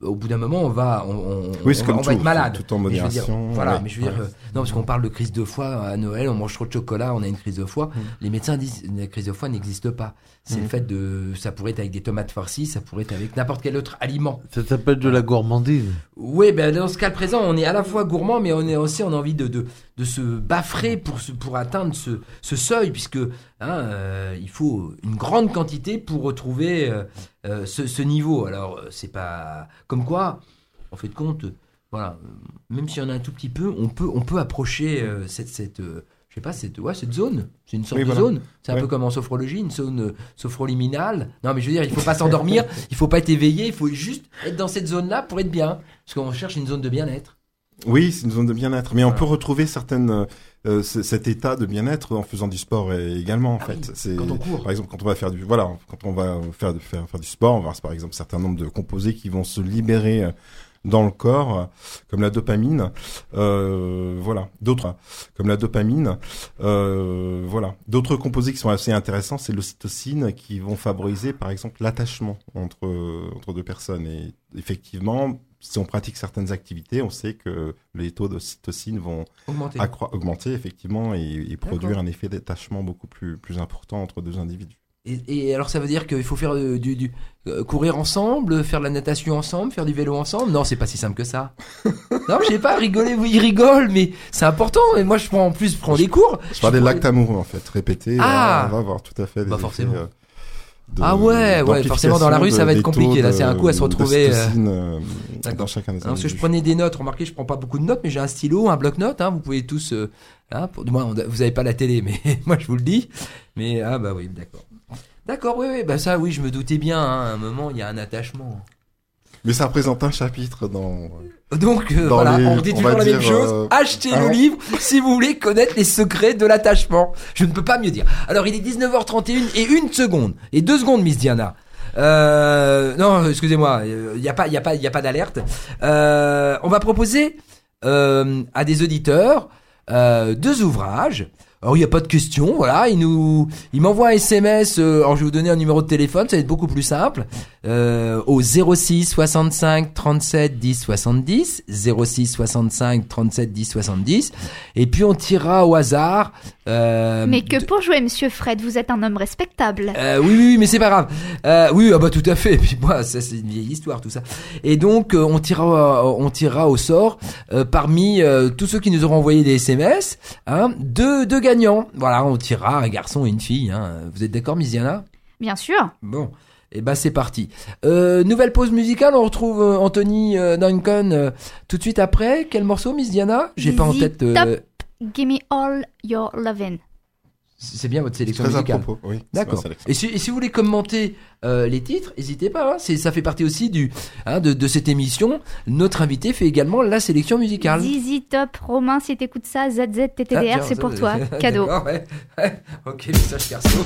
[SPEAKER 2] au bout d'un moment, on va, on, on-
[SPEAKER 6] Oui,
[SPEAKER 2] on va,
[SPEAKER 6] comme
[SPEAKER 2] on va
[SPEAKER 6] tout,
[SPEAKER 2] être malade.
[SPEAKER 6] tout en
[SPEAKER 2] Mais je veux dire,
[SPEAKER 6] modération,
[SPEAKER 2] voilà,
[SPEAKER 6] ouais,
[SPEAKER 2] mais je veux dire,
[SPEAKER 6] ouais.
[SPEAKER 2] euh, non, parce qu'on parle de crise de foie à Noël, on mange trop de chocolat, on a une crise de foie.
[SPEAKER 6] Mm.
[SPEAKER 2] Les médecins disent la crise de foie n'existe pas. C'est le fait de, ça pourrait être avec des tomates farcies, ça pourrait être avec n'importe quel autre aliment.
[SPEAKER 7] Ça s'appelle de la gourmandise.
[SPEAKER 2] Oui, ben dans ce cas présent, on est à la fois gourmand, mais on est aussi on a envie de, de, de se baffrer pour, se- pour atteindre ce, ce seuil, puisque hein, euh, il faut une grande quantité pour retrouver euh, euh, ce, ce niveau. Alors, c'est pas comme quoi, en fait de compte, voilà, même s'il y en a un tout petit peu, on peut, on peut approcher euh, cette, cette je sais pas, cette, ouais, cette zone. C'est une sorte
[SPEAKER 6] Oui,
[SPEAKER 2] de zone. C'est un peu comme en sophrologie, une zone sophroliminale. Non, mais je veux dire, il faut pas s'endormir, il faut pas être éveillé, il faut juste être dans cette zone-là pour être bien. Parce qu'on cherche une zone de bien-être.
[SPEAKER 6] Oui, c'est une zone de bien-être, mais on peut retrouver certaines euh, c- cet état de bien-être en faisant du sport euh, également en
[SPEAKER 2] Ah
[SPEAKER 6] fait.
[SPEAKER 2] oui,
[SPEAKER 6] c'est
[SPEAKER 2] quand on court.
[SPEAKER 6] par exemple quand on va faire du voilà, quand on va faire faire, faire du sport, on va avoir par exemple un certain nombre de composés qui vont se libérer euh, dans le corps, euh, comme la dopamine, euh, voilà, d'autres comme la dopamine, euh, voilà, d'autres composés qui sont assez intéressants, c'est l'ocytocine qui vont favoriser par exemple l'attachement entre entre deux personnes. Et effectivement si on pratique certaines activités, on sait que les taux d'ocytocine vont
[SPEAKER 2] Augmenter.
[SPEAKER 6] augmenter effectivement et, et produire un effet d'attachement beaucoup plus, plus important entre deux individus.
[SPEAKER 2] Et, et alors ça veut dire qu'il faut faire euh, du, du euh, courir ensemble, faire de la natation ensemble, faire du vélo ensemble? Non, c'est pas si simple que ça. non, je sais pas, rigoler, oui, rigole, mais c'est important. Et moi, je prends en plus, je prends des cours.
[SPEAKER 6] Je parle des lactes amoureux en fait, répétés,
[SPEAKER 2] Ah
[SPEAKER 6] on va avoir tout à fait des
[SPEAKER 2] Bah,
[SPEAKER 6] effets,
[SPEAKER 2] forcément.
[SPEAKER 6] euh, de-
[SPEAKER 2] Ah ouais, ouais, forcément, dans la rue, ça va être compliqué, là, c'est un coup à se retrouver, euh,
[SPEAKER 6] euh, dans chacun des
[SPEAKER 2] Hein, parce que je prenais des notes. Remarquez, je prends pas beaucoup de notes, mais j'ai un stylo, un bloc-notes. Hein, vous pouvez tous. Euh, hein, pour, on- vous avez pas la télé, mais moi je vous le dis. Mais ah bah oui, d'accord. D'accord, oui, oui, bah ça, oui, je me doutais bien. hein, à un moment, il y a un attachement.
[SPEAKER 6] Mais ça représente un chapitre dans.
[SPEAKER 2] Donc euh, voilà,
[SPEAKER 6] les-
[SPEAKER 2] on dit toujours la même chose.
[SPEAKER 6] euh,
[SPEAKER 2] Achetez le livre si vous voulez connaître les secrets de l'attachement. Je ne peux pas mieux dire. Alors il est 19h31 et une seconde et deux secondes, Miss Diana. Euh, non, excusez-moi, il n'y a pas, il y a pas, il y a pas d'alerte. Euh, on va proposer euh, à des auditeurs euh, deux ouvrages. Alors il n'y a pas de question, voilà. Il nous, il m'envoie un SMS. euh, alors je vais vous donner un numéro de téléphone, ça va être beaucoup plus simple. Euh, au 06 65 37 10 70, 06 65 37 10 70. Et puis on tirera au hasard. Euh,
[SPEAKER 3] Mais que pour jouer, monsieur Fred, vous êtes un homme respectable.
[SPEAKER 2] euh, oui, oui, oui, mais c'est pas grave. Euh, oui, ah bah tout à fait. Et puis moi, ça c'est une vieille histoire tout ça. Et donc euh, on tirera, on tirera au sort euh, parmi euh, tous ceux qui nous auront envoyé des SMS, hein, deux, deux gagnants. Voilà, on tirera un garçon et une fille. Hein. Vous êtes d'accord, Miss Diana
[SPEAKER 3] Bien sûr.
[SPEAKER 2] Bon. Et ben c'est parti. Euh, nouvelle pause musicale. On retrouve euh, Anthony euh, Duncan tout de suite après. Quel morceau, Miss Diana J'ai pas en tête.
[SPEAKER 3] Top. Gimme All Your Lovin'.
[SPEAKER 9] C'est bien votre sélection
[SPEAKER 6] Très à
[SPEAKER 9] musicale.
[SPEAKER 6] propos, oui.
[SPEAKER 9] D'accord. Et si, et si vous voulez commenter euh, les titres, n'hésitez pas. hein. C'est, ça fait partie aussi du hein, de, de cette émission. Notre invité fait également la sélection musicale.
[SPEAKER 3] Zizi Top, Romain, si t'écoutes ça, ZZ,
[SPEAKER 9] Ah,
[SPEAKER 3] c'est pour toi. Cadeau.
[SPEAKER 9] ouais, ouais. Ok, message perso.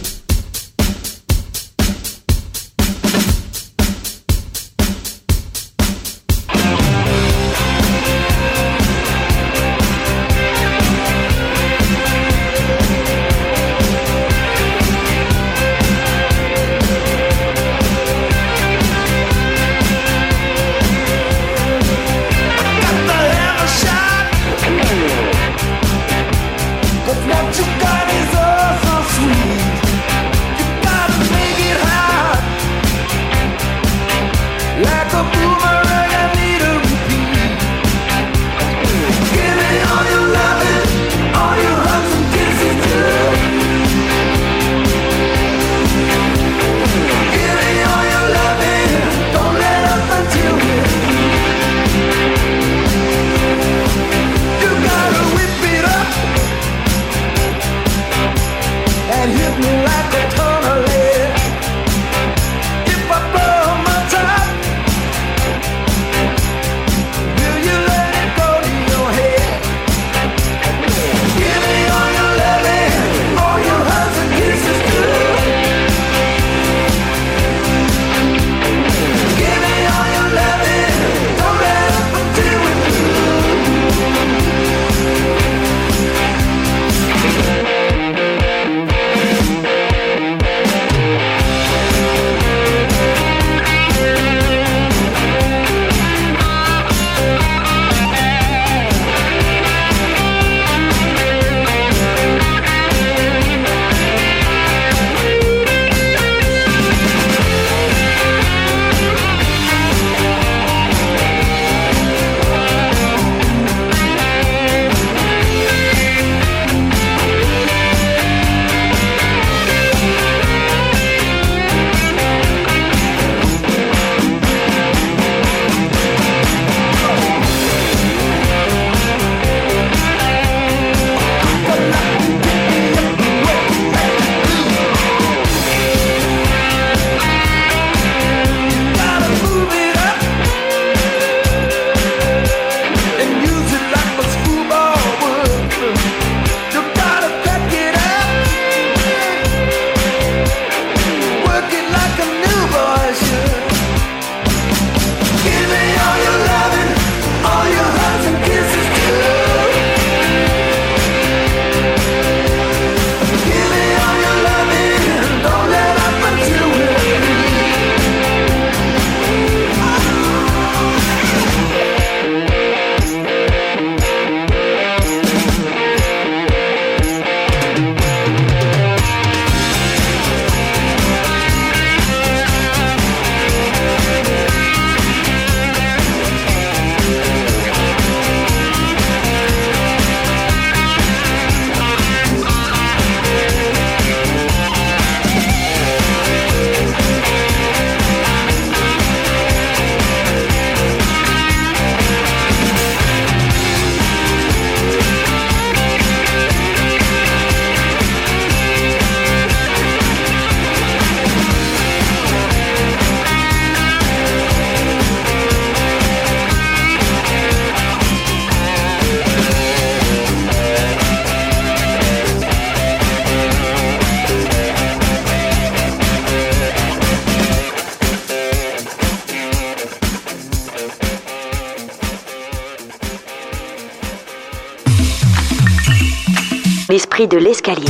[SPEAKER 1] L'esprit de l'escalier.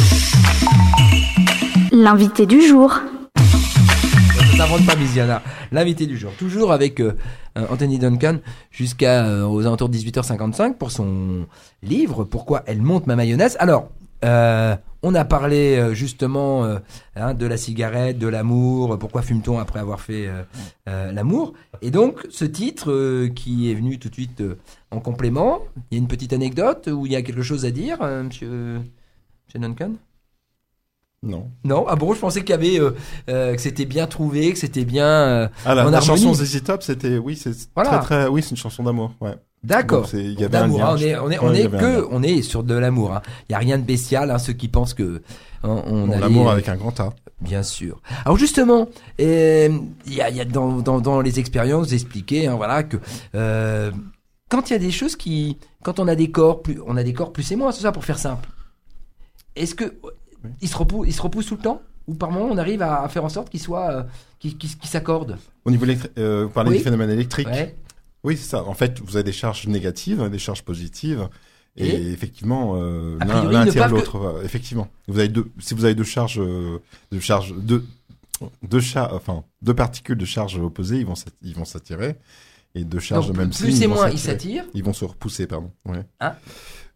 [SPEAKER 3] L'invité du jour.
[SPEAKER 9] Ça n'invente pas. L'invité du jour. Toujours avec euh, euh, Anthony Duncan jusqu'à euh, aux alentours de 18h55 pour son livre Pourquoi elle monte ma mayonnaise. Alors, euh, on a parlé justement euh, hein, de la cigarette, de l'amour. Pourquoi fume-t-on après avoir fait euh, euh, l'amour? Et donc, ce titre euh, qui est venu tout de suite euh, en complément. Il y a une petite anecdote où il y a quelque chose à dire, euh, monsieur, Duncan?
[SPEAKER 6] Non.
[SPEAKER 2] Non, ah bon, je pensais qu'il y avait euh, euh, que c'était bien trouvé, que c'était bien. euh,
[SPEAKER 6] Ah, la,
[SPEAKER 2] En
[SPEAKER 6] la
[SPEAKER 2] harmonie.
[SPEAKER 6] chanson ZZ Top, c'était, oui, c'est
[SPEAKER 2] Voilà.
[SPEAKER 6] très, très, oui, c'est une chanson d'amour, ouais.
[SPEAKER 2] D'accord. D'amour, hein, on est, on est, on
[SPEAKER 6] Ouais,
[SPEAKER 2] que, on est sur de l'amour. hein. Il y a rien de bestial. Hein, ceux qui pensent que hein, on
[SPEAKER 6] Bon, L'amour avec un grand A.
[SPEAKER 2] Bien sûr. Alors justement, euh, il y a, y a dans, dans, dans les expériences expliqué, hein, voilà, que quand il y a des choses qui, quand on a des corps, plus, on a des corps plus et moins, c'est ça pour faire simple. Est-ce que ils se repoussent, ils se repoussent tout le temps, ou par moment on arrive à, à faire en sorte qu'ils soient, euh, s'accordent.
[SPEAKER 6] Au niveau euh, vous parlez
[SPEAKER 2] Oui.
[SPEAKER 6] du phénomène électrique.
[SPEAKER 2] Ouais.
[SPEAKER 6] Oui, c'est ça. En fait, vous avez des charges négatives, des charges positives. Et,
[SPEAKER 2] Et
[SPEAKER 6] effectivement, euh, l'un attire
[SPEAKER 2] que-
[SPEAKER 6] l'autre. Effectivement, vous avez deux. Si vous avez deux charges, deux charges, deux, deux char- enfin deux particules de charge opposées, ils vont ils vont s'attirer. Et deux charges
[SPEAKER 2] Donc,
[SPEAKER 6] de même
[SPEAKER 2] plus
[SPEAKER 6] signe.
[SPEAKER 2] et
[SPEAKER 6] vont
[SPEAKER 2] moins ils s'attirent.
[SPEAKER 6] Ils vont se repousser, pardon. Ouais.
[SPEAKER 2] Hein?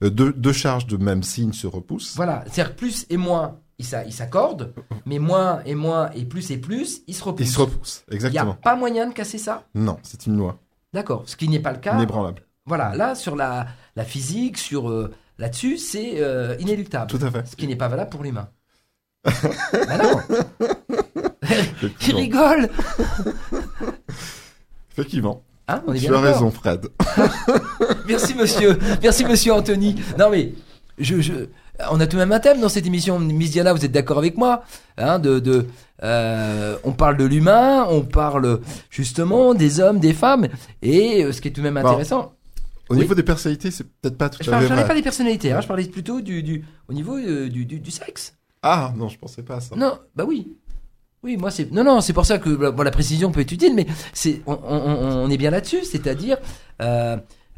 [SPEAKER 6] Deux, deux charges de même signe se repoussent.
[SPEAKER 2] Voilà, c'est-à-dire plus et moins ils s'a- ils s'accordent, mais moins et moins et plus et plus ils se repoussent.
[SPEAKER 6] Ils se repoussent,
[SPEAKER 2] Il n'y a
[SPEAKER 6] exactement.
[SPEAKER 2] pas moyen de casser ça?
[SPEAKER 6] Non, c'est une loi
[SPEAKER 2] D'accord. Ce qui n'est pas le cas.
[SPEAKER 6] inébranlable.
[SPEAKER 2] Voilà, là, sur la, la physique, sur euh, là-dessus, c'est euh, inéluctable.
[SPEAKER 6] Tout à fait.
[SPEAKER 2] Ce qui n'est pas valable pour l'humain. bah non Il rigole
[SPEAKER 6] Effectivement.
[SPEAKER 2] Hein, on est
[SPEAKER 6] Tu as raison, Fred.
[SPEAKER 2] Merci monsieur, merci monsieur Anthony. Non mais, je, je, on a tout de même un thème dans cette émission. Miss Diana, vous êtes d'accord avec moi hein, de, de, euh, On parle de l'humain, on parle justement des hommes, des femmes. Et euh, ce qui est tout de même
[SPEAKER 6] Bon,
[SPEAKER 2] intéressant...
[SPEAKER 6] Au
[SPEAKER 2] Oui.
[SPEAKER 6] niveau des personnalités, c'est peut-être pas tout
[SPEAKER 2] Je
[SPEAKER 6] à fait
[SPEAKER 2] je parlais pas des personnalités, hein, je parlais plutôt du, du, au niveau euh, du, du, du sexe.
[SPEAKER 6] Ah non, je pensais pas à ça.
[SPEAKER 2] Non, bah oui. Oui, moi c'est non non, c'est pour ça que bon, la précision peut être utile, mais c'est on, on- on est bien là-dessus, c'est-à-dire euh,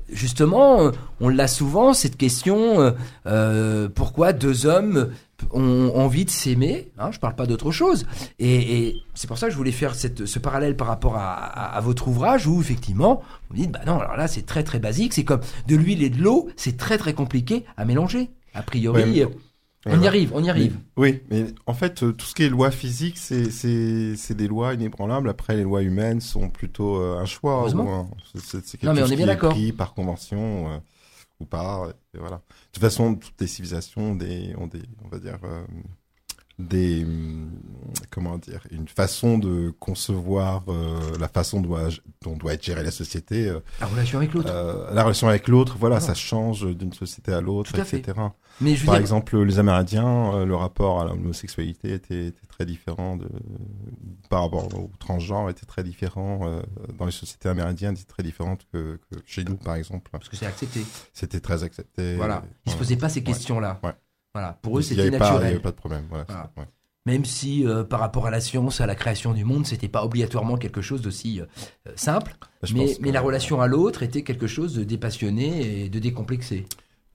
[SPEAKER 2] justement, euh, on l'a souvent cette question euh, euh, pourquoi deux hommes ont envie de s'aimer hein, Je parle pas d'autre chose, et, et c'est pour ça que je voulais faire cette, ce parallèle par rapport à, à- à votre ouvrage où effectivement vous dites bah non, alors là c'est très très basique, c'est comme de l'huile et de l'eau, c'est très très compliqué à mélanger. A priori, on y arrive, on y arrive.
[SPEAKER 6] Mais- oui, mais en fait, euh, tout ce qui est loi physique, c'est c'est c'est des lois inébranlables. Après, les lois humaines sont plutôt euh, un choix. Un- c'est- c'est c'est quelque
[SPEAKER 2] Non, mais on
[SPEAKER 6] chose
[SPEAKER 2] est bien d'accord.
[SPEAKER 6] par convention euh, ou pas. Et voilà. De toute façon, toutes les civilisations ont des, ont des on va dire, euh, des, hum, comment dire, une façon de concevoir euh, la façon dont doit, dont doit être gérée la société. euh,
[SPEAKER 2] La relation avec l'autre.
[SPEAKER 6] euh, la relation avec l'autre, voilà,
[SPEAKER 2] Voilà.
[SPEAKER 6] ça change d'une société à l'autre,
[SPEAKER 2] fait.
[SPEAKER 6] etc.
[SPEAKER 2] mais je
[SPEAKER 6] Par
[SPEAKER 2] dire,
[SPEAKER 6] exemple, les Amérindiens, le rapport à l'homosexualité était, était très différent de, par rapport au transgenre, était très différent dans les sociétés amérindiennes, était très différente que, que chez nous, par exemple.
[SPEAKER 2] parce que c'est accepté.
[SPEAKER 6] C'était très accepté.
[SPEAKER 2] Voilà. Ils se posaient pas ces
[SPEAKER 6] Ouais.
[SPEAKER 2] questions-là.
[SPEAKER 6] Ouais.
[SPEAKER 2] Voilà. Pour eux, c'était
[SPEAKER 6] pas- Il n'y
[SPEAKER 2] naturel.
[SPEAKER 6] avait pas de problème. Voilà.
[SPEAKER 2] Voilà.
[SPEAKER 6] Ouais.
[SPEAKER 2] Même si, euh, par rapport à la science, à la création du monde, c'était pas obligatoirement quelque chose d'aussi euh, simple. Mais, la relation à l'autre était quelque chose de dépassionné et de décomplexé.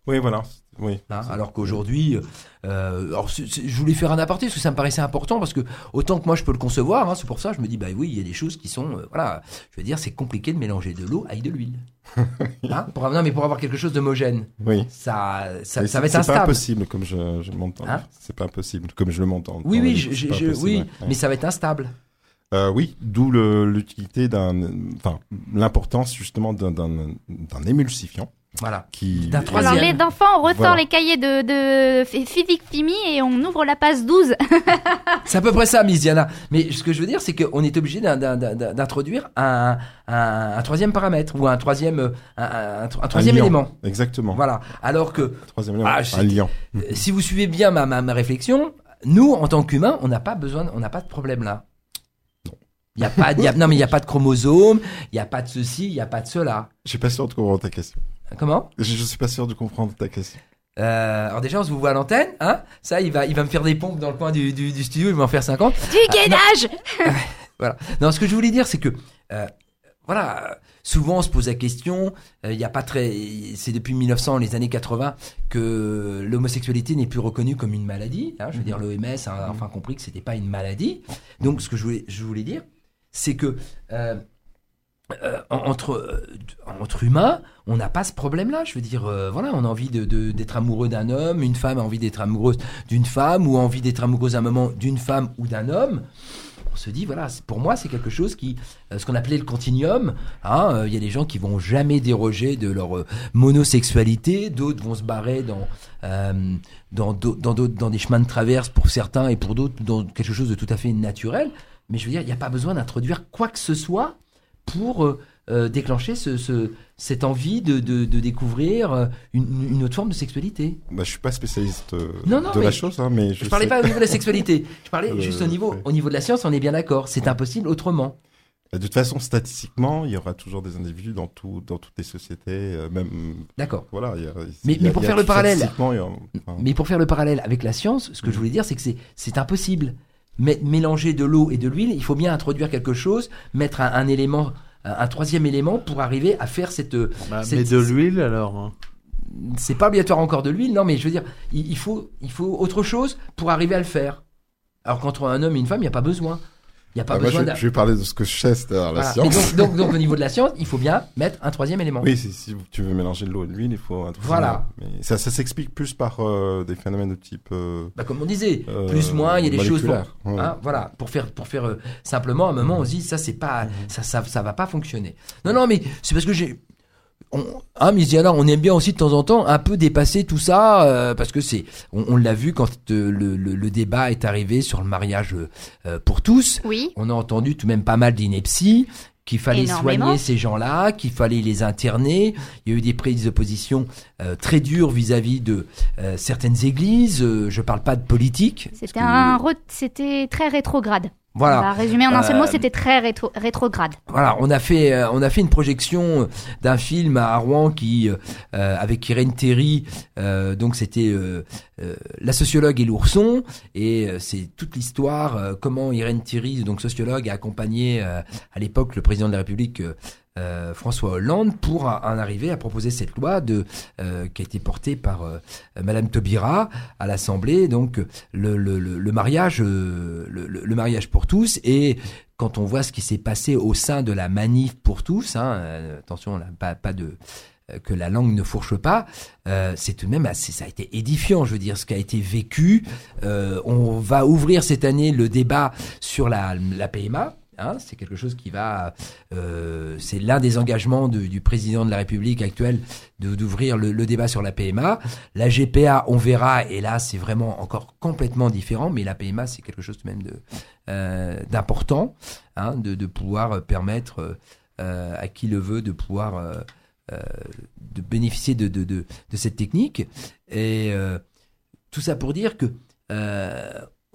[SPEAKER 6] Oui, voilà. Oui.
[SPEAKER 2] hein. alors qu'aujourd'hui, euh, alors c'est- c'est- je voulais faire un aparté parce que ça me paraissait important parce que autant que moi je peux le concevoir, hein, c'est pour ça je me dis bah oui il y a des choses qui sont euh, voilà, je veux dire c'est compliqué de mélanger de l'eau avec de l'huile. Hein pour, non mais pour avoir quelque chose d'homogène,
[SPEAKER 6] Oui.
[SPEAKER 2] ça ça, ça va être
[SPEAKER 6] C'est pas
[SPEAKER 2] instable.
[SPEAKER 6] impossible comme je, je m'entends.
[SPEAKER 2] Hein
[SPEAKER 6] c'est pas impossible comme je le m'entends.
[SPEAKER 2] Oui oui je, je-
[SPEAKER 6] possible,
[SPEAKER 2] oui,
[SPEAKER 6] ouais.
[SPEAKER 2] mais ça va être instable.
[SPEAKER 6] Euh, oui, d'où l'utilité d'un, enfin, l'importance justement d'un, d'un, d'un émulsifiant
[SPEAKER 2] Voilà.
[SPEAKER 6] qui.
[SPEAKER 2] D'un troisième.
[SPEAKER 3] Alors les enfants, on ressort
[SPEAKER 6] Voilà.
[SPEAKER 3] les cahiers de, de ph- physique chimie et on ouvre la page 12.
[SPEAKER 2] C'est à peu près ça, Miss Diana. Mais ce que je veux dire, c'est qu'on est obligé d'introduire un, un, un troisième paramètre ou un troisième, un, un- un troisième élément.
[SPEAKER 6] Exactement.
[SPEAKER 2] Voilà. Alors que
[SPEAKER 6] Troisième élément,
[SPEAKER 2] Ah,
[SPEAKER 6] un liant.
[SPEAKER 2] euh, si vous suivez bien ma, ma, ma réflexion, nous, en tant qu'humains, on n'a pas besoin, on n'a pas de problème là. Il y a pas, il y a- non mais il n'y a pas de chromosomes, il n'y a pas de ceci, il n'y a pas de cela.
[SPEAKER 6] Je suis pas sûr de comprendre ta question.
[SPEAKER 2] Comment?
[SPEAKER 6] Je, je suis pas sûr de comprendre ta question.
[SPEAKER 2] euh, Alors déjà, on se vous voit à l'antenne, hein? Ça, il va, il va me faire des pompes dans le coin du, du, du studio, il va en faire 50.
[SPEAKER 3] Du gainage
[SPEAKER 2] Voilà. Non, ce que je voulais dire, c'est que euh, voilà, euh, souvent on se pose la question. euh, Il y a pas très, c'est depuis 1900, les années 80, que l'homosexualité n'est plus reconnue comme une maladie. hein. je veux dire, l'OMS a enfin compris que c'était pas une maladie. Donc, ce que je voulais, je voulais dire, c'est que euh, en- entre euh, entre humains, on n'a pas ce problème-là. Je veux dire, euh, voilà, on a envie de de- d'être amoureux d'un homme, une femme a envie d'être amoureuse d'une femme, ou a envie d'être amoureuse à un moment d'une femme ou d'un homme. on se dit voilà, pour moi c'est quelque chose qui, ce qu'on appelait le continuum. hein, Il y a des gens qui vont jamais déroger de leur monosexualité, d'autres vont se barrer dans dans dans dans des chemins de traverse pour certains et pour d'autres dans quelque chose de tout à fait naturel. Mais je veux dire, il n'y a pas besoin d'introduire quoi que ce soit pour euh, euh, déclencher ce, ce- cette envie de, de, de découvrir euh, une, une autre forme de sexualité.
[SPEAKER 6] Bah, je suis pas spécialiste euh,
[SPEAKER 2] Non, non,
[SPEAKER 6] de la chose, hein, mais je,
[SPEAKER 2] Je parlais
[SPEAKER 6] sais-
[SPEAKER 2] pas au niveau de la sexualité, je parlais
[SPEAKER 6] Euh,
[SPEAKER 2] juste au niveau,
[SPEAKER 6] ouais.
[SPEAKER 2] au niveau de la science, on est bien d'accord, c'est impossible autrement.
[SPEAKER 6] De toute façon, statistiquement, il y aura toujours des individus dans tout, dans toutes les sociétés, même.
[SPEAKER 2] D'accord.
[SPEAKER 6] Voilà. il y a-
[SPEAKER 2] Mais-
[SPEAKER 6] il y a-
[SPEAKER 2] mais pour
[SPEAKER 6] il y a
[SPEAKER 2] faire le parallèle-
[SPEAKER 6] enfin,
[SPEAKER 2] Mais pour faire le parallèle avec la science, ce que je voulais dire, c'est que c'est, c'est impossible. Mélanger de l'eau et de l'huile, il faut bien introduire quelque chose, mettre un, un élément, un, un troisième élément pour arriver à faire cette.
[SPEAKER 7] Bah,
[SPEAKER 2] cette-
[SPEAKER 7] mais de l'huile alors. hein.
[SPEAKER 2] C'est pas obligatoire encore de l'huile, non, mais je veux dire, il, il faut, il faut autre chose pour arriver à le faire. Alors qu'entre un homme et une femme, il n'y a pas besoin. Il n'y a pas
[SPEAKER 6] ah, moi,
[SPEAKER 2] besoin
[SPEAKER 6] je,
[SPEAKER 2] d'un-
[SPEAKER 6] je vais parler de ce que je sais, c'est-à-dire la
[SPEAKER 2] Voilà.
[SPEAKER 6] science.
[SPEAKER 2] Donc, donc, donc, au niveau de la science, il faut bien mettre un troisième élément.
[SPEAKER 6] Oui, si, si tu veux mélanger de l'eau et de l'huile, il faut un truc
[SPEAKER 2] Voilà.
[SPEAKER 6] Mais ça, ça s'explique plus par euh, des phénomènes de type. euh,
[SPEAKER 2] Bah, comme on disait,
[SPEAKER 6] euh,
[SPEAKER 2] plus moins, il y a des choses pour.
[SPEAKER 6] Ouais.
[SPEAKER 2] hein, voilà, pour faire, pour faire euh, simplement, à un moment, on se dit ça, c'est pas, ça, ça, ça va pas fonctionner. Non, non, mais c'est parce que j'ai, on, hein, on aime bien aussi de temps en temps un peu dépasser tout ça, euh, parce que c'est, on, on l'a vu quand euh, le, le, le débat est arrivé sur le mariage euh, euh, pour tous.
[SPEAKER 3] Oui.
[SPEAKER 2] On a entendu tout de même pas mal d'inepties, qu'il fallait
[SPEAKER 3] Énormément.
[SPEAKER 2] soigner ces gens-là, qu'il fallait les interner. Il y a eu des prises de position très dures vis-à-vis de euh, certaines églises. Euh, je parle pas de politique.
[SPEAKER 3] C'était un c'était très rétrograde. On
[SPEAKER 2] Voilà.
[SPEAKER 3] va résumer en un seul mot,
[SPEAKER 2] Euh,
[SPEAKER 3] c'était très rétro- rétrograde.
[SPEAKER 2] Voilà, on a fait euh, on a fait une projection d'un film à Rouen qui euh, euh, avec Irène Terry euh, donc c'était euh, euh, la sociologue et l'ourson et euh, c'est toute l'histoire euh, comment Irène Terry donc sociologue a accompagné euh, à l'époque le président de la République euh, François Hollande pour en arriver à proposer cette loi de euh, qui a été portée par euh, Madame Taubira à l'Assemblée donc le, le, le, mariage euh, le, le- le mariage pour tous et quand on voit ce qui s'est passé au sein de la manif pour tous, hein, euh, attention, là, pas, pas de euh, que la langue ne fourche pas, euh, c'est tout de même assez, ça a été édifiant, je veux dire, ce qui a été vécu. Euh, on va ouvrir cette année le débat sur la, la PMA. Hein, c'est quelque chose qui va, euh, c'est l'un des engagements de- du président de la République actuelle de d'ouvrir le, débat sur la PMA. La GPA, on verra, et là c'est vraiment encore complètement différent, mais la PMA c'est quelque chose de même de euh, d'important, hein, de, de pouvoir permettre euh, à qui le veut de pouvoir de bénéficier de, de, de, de cette technique. Et tout ça pour dire que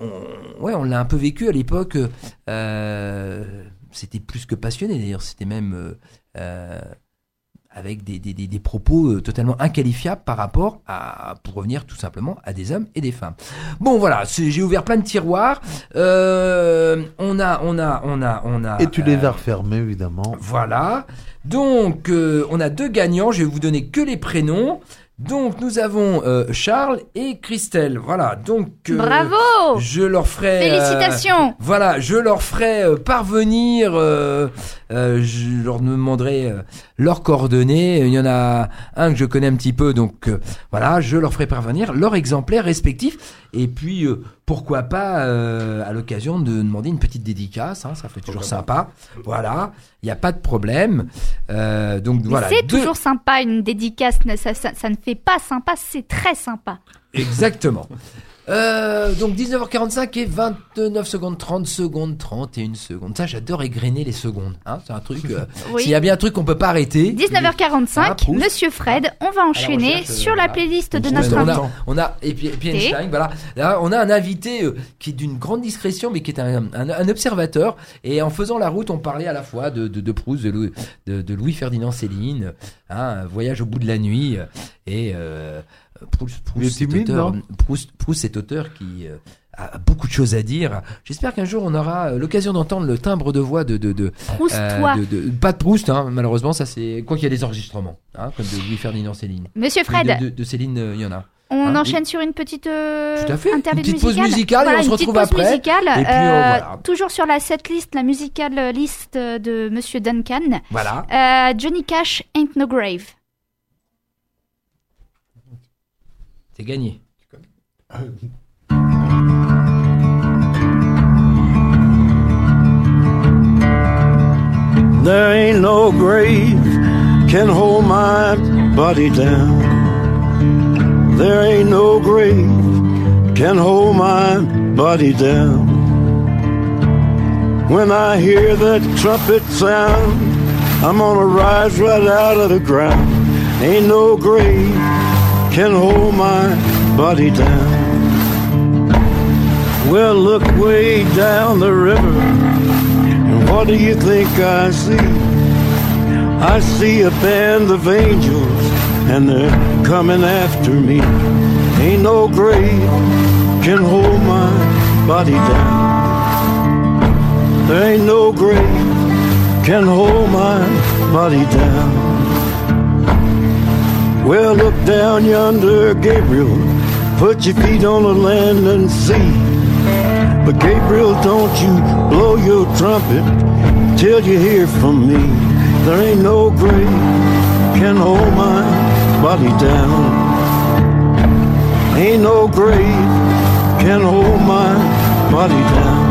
[SPEAKER 2] on, ouais, on l'a un peu vécu à l'époque. euh, c'était plus que passionné d'ailleurs. C'était même euh, euh, avec des, des, des, des propos totalement inqualifiables par rapport à, pour revenir tout simplement à des hommes et des femmes. Bon voilà, j'ai ouvert plein de tiroirs. Euh, on a, on a, on a, on a.
[SPEAKER 7] Et tu les as refermés évidemment.
[SPEAKER 2] voilà. Donc, on a deux gagnants. Je vais vous donner que les prénoms. Donc, nous avons euh, Charles et Christelle. Voilà. Donc, euh,
[SPEAKER 3] Bravo
[SPEAKER 2] Je leur ferai. euh,
[SPEAKER 3] Félicitations
[SPEAKER 2] voilà, je leur ferai euh, parvenir. euh, euh, je leur demanderai euh, leurs coordonnées. Il y en a un que je connais un petit peu, donc euh, voilà, je leur ferai parvenir leurs exemplaires respectifs. Et puis, euh, pourquoi pas, euh, à l'occasion de demander une petite dédicace. hein, ça fait toujours sympa. Voilà, il n'y a pas de problème. Euh, donc
[SPEAKER 3] Mais
[SPEAKER 2] voilà.
[SPEAKER 3] c'est
[SPEAKER 2] deux-
[SPEAKER 3] toujours sympa une dédicace, ça, ça ne fait pas sympa, c'est très sympa.
[SPEAKER 2] Exactement. Euh, donc 19h45 et 29 secondes, 30 secondes, 31 secondes. Ça, j'adore égrener les secondes. Hein, c'est un truc. euh,
[SPEAKER 3] Oui.
[SPEAKER 2] S'il y a bien un truc qu'on peut pas arrêter.
[SPEAKER 3] 19h45,
[SPEAKER 2] Ah, Proust.
[SPEAKER 3] Monsieur Fred, on va enchaîner
[SPEAKER 2] euh,
[SPEAKER 3] sur la
[SPEAKER 2] voilà.
[SPEAKER 3] playlist de
[SPEAKER 6] On
[SPEAKER 3] notre
[SPEAKER 2] on a, on a et puis, et puis Einstein, voilà. Là, on a un invité euh, qui est d'une grande discrétion, mais qui est un, un, un observateur. Et en faisant la route, on parlait à la fois de, de, de Proust, de Louis, de, de Louis Ferdinand Céline, hein, un voyage au bout de la nuit, euh, et Proust,
[SPEAKER 7] est
[SPEAKER 2] Proust, cet
[SPEAKER 7] timide,
[SPEAKER 2] auteur, Proust, Proust, qui euh, a beaucoup de choses à dire. J'espère qu'un jour on aura euh, l'occasion d'entendre le timbre de voix de de, de,
[SPEAKER 3] Proust-toi.
[SPEAKER 2] euh, de- de- pas de Proust, hein, malheureusement, ça c'est quoi qu'il y a des enregistrements, hein, comme de Louis Ferdinand Céline.
[SPEAKER 3] Monsieur Fred,
[SPEAKER 2] de, de, de Céline, euh, il y en a.
[SPEAKER 3] on
[SPEAKER 2] hein,
[SPEAKER 3] enchaîne sur une petite euh,
[SPEAKER 2] Tout à fait.
[SPEAKER 3] interlude
[SPEAKER 2] Une petite pause
[SPEAKER 3] musicale.
[SPEAKER 2] et on se retrouve
[SPEAKER 3] pause
[SPEAKER 2] après.
[SPEAKER 3] musicale,
[SPEAKER 2] Et puis, euh,
[SPEAKER 3] euh,
[SPEAKER 2] voilà.
[SPEAKER 3] Toujours sur la setlist, la musicale list de Monsieur Duncan.
[SPEAKER 2] Voilà.
[SPEAKER 3] Euh, Johnny Cash, Ain't No Grave.
[SPEAKER 2] C'est gagné.
[SPEAKER 8] There ain't no grave can hold my body down. There ain't no grave can hold my body down. When I hear that trumpet sound, I'm gonna rise right out of the ground. Ain't no grave can hold my body down. Well, look way down the river, and what do you think I see? I see a band of angels, and they're coming after me. Ain't no grave can hold my body down. There ain't no grave can hold my body down. Well, look down yonder, Gabriel. Put your feet on the land and see. But Gabriel, don't you blow your trumpet till you hear from me. There ain't no grave can hold my body down. Ain't no grave can hold my body down.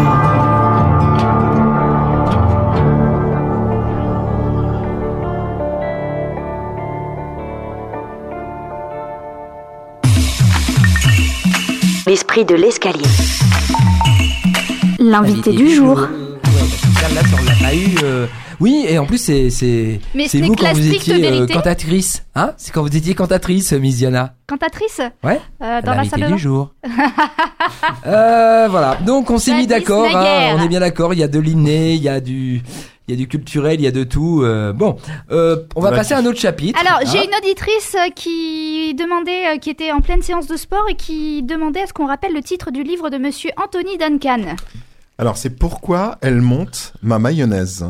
[SPEAKER 1] L'esprit de l'escalier.
[SPEAKER 3] L'invité du jour.
[SPEAKER 2] Ouais, parce que là, on l'a pas eu. euh, Oui, et en plus, c'est c'est
[SPEAKER 3] Mais ce
[SPEAKER 2] c'est
[SPEAKER 3] n'est
[SPEAKER 2] vous
[SPEAKER 3] que la
[SPEAKER 2] quand vous
[SPEAKER 3] stricte
[SPEAKER 2] étiez euh,
[SPEAKER 3] vérité.
[SPEAKER 2] cantatrice, hein C'est quand vous étiez cantatrice, Miss Diana.
[SPEAKER 3] Cantatrice?
[SPEAKER 2] Ouais.
[SPEAKER 3] euh, dans la
[SPEAKER 2] L'invité
[SPEAKER 3] salle de
[SPEAKER 2] du
[SPEAKER 3] bain.
[SPEAKER 2] jour. euh, voilà. Donc on s'est mis
[SPEAKER 3] Jadis
[SPEAKER 2] d'accord. hein,
[SPEAKER 3] naguère.
[SPEAKER 2] on est bien d'accord. Il y a de l'inné, il y a du, il y a du culturel, il y a de tout. euh, bon, euh, on va
[SPEAKER 6] la
[SPEAKER 2] passer à un autre chapitre.
[SPEAKER 3] Alors,
[SPEAKER 2] hein.
[SPEAKER 3] j'ai une auditrice euh, qui demandait, qui était en pleine séance de sport et qui demandait à ce qu'on rappelle le titre du livre de monsieur Anthony Duncan.
[SPEAKER 6] Alors, c'est pourquoi elle monte ma mayonnaise?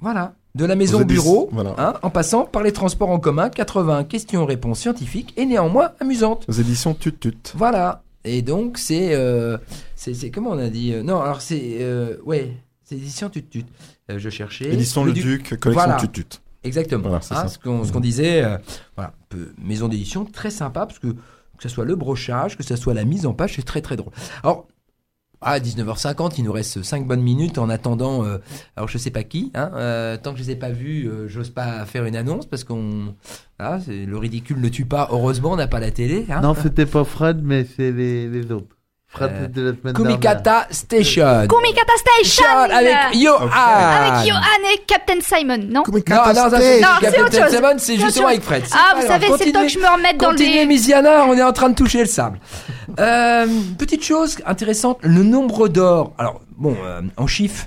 [SPEAKER 2] Voilà. De la maison au bureau,
[SPEAKER 6] voilà.
[SPEAKER 2] hein, en passant par les transports en commun, 80 questions-réponses scientifiques et néanmoins amusantes.
[SPEAKER 6] Aux éditions Tut Tut.
[SPEAKER 2] Voilà. Et donc c'est euh, c'est c'est- comment on a dit? Non, alors c'est euh, ouais, c'est édition tut tut. Euh, je cherchais.
[SPEAKER 6] Édition Le Duc, collection
[SPEAKER 2] Voilà.
[SPEAKER 6] Tut Tut.
[SPEAKER 2] Exactement.
[SPEAKER 6] Voilà,
[SPEAKER 2] Hein, ce qu'on disait. euh, voilà, peu- maison d'édition très sympa parce que que ce soit le brochage, que ce soit la mise en page, c'est très très drôle. Alors à 19h50, il nous reste 5 bonnes minutes en attendant. euh, alors je sais pas qui. Hein, euh, tant que je les ai pas vus, euh, j'ose pas faire une annonce parce qu'on. C'est- le ridicule ne tue pas. Heureusement, on n'a pas la télé. Hein.
[SPEAKER 7] Non, c'était pas Fred, mais c'est les, les autres. Fred,
[SPEAKER 2] Euh,
[SPEAKER 7] c'était la semaine
[SPEAKER 2] Kumikata Station.
[SPEAKER 3] Kumikata Station
[SPEAKER 2] avec Johan.
[SPEAKER 3] Avec Johan et Captain Simon, non
[SPEAKER 2] Non, non, ça c'est
[SPEAKER 3] Non, c'est
[SPEAKER 2] Captain
[SPEAKER 3] autre chose.
[SPEAKER 2] Seven, c'est
[SPEAKER 3] C'est
[SPEAKER 2] justement
[SPEAKER 3] autre
[SPEAKER 2] avec Fred.
[SPEAKER 3] Ah, vous savez, c'est le temps que je me remette dans
[SPEAKER 2] Continuez,
[SPEAKER 3] les...
[SPEAKER 2] Misiana, on est en train de toucher le sable. Euh, petite chose intéressante, le nombre d'or. Alors, bon, euh, en chiffres,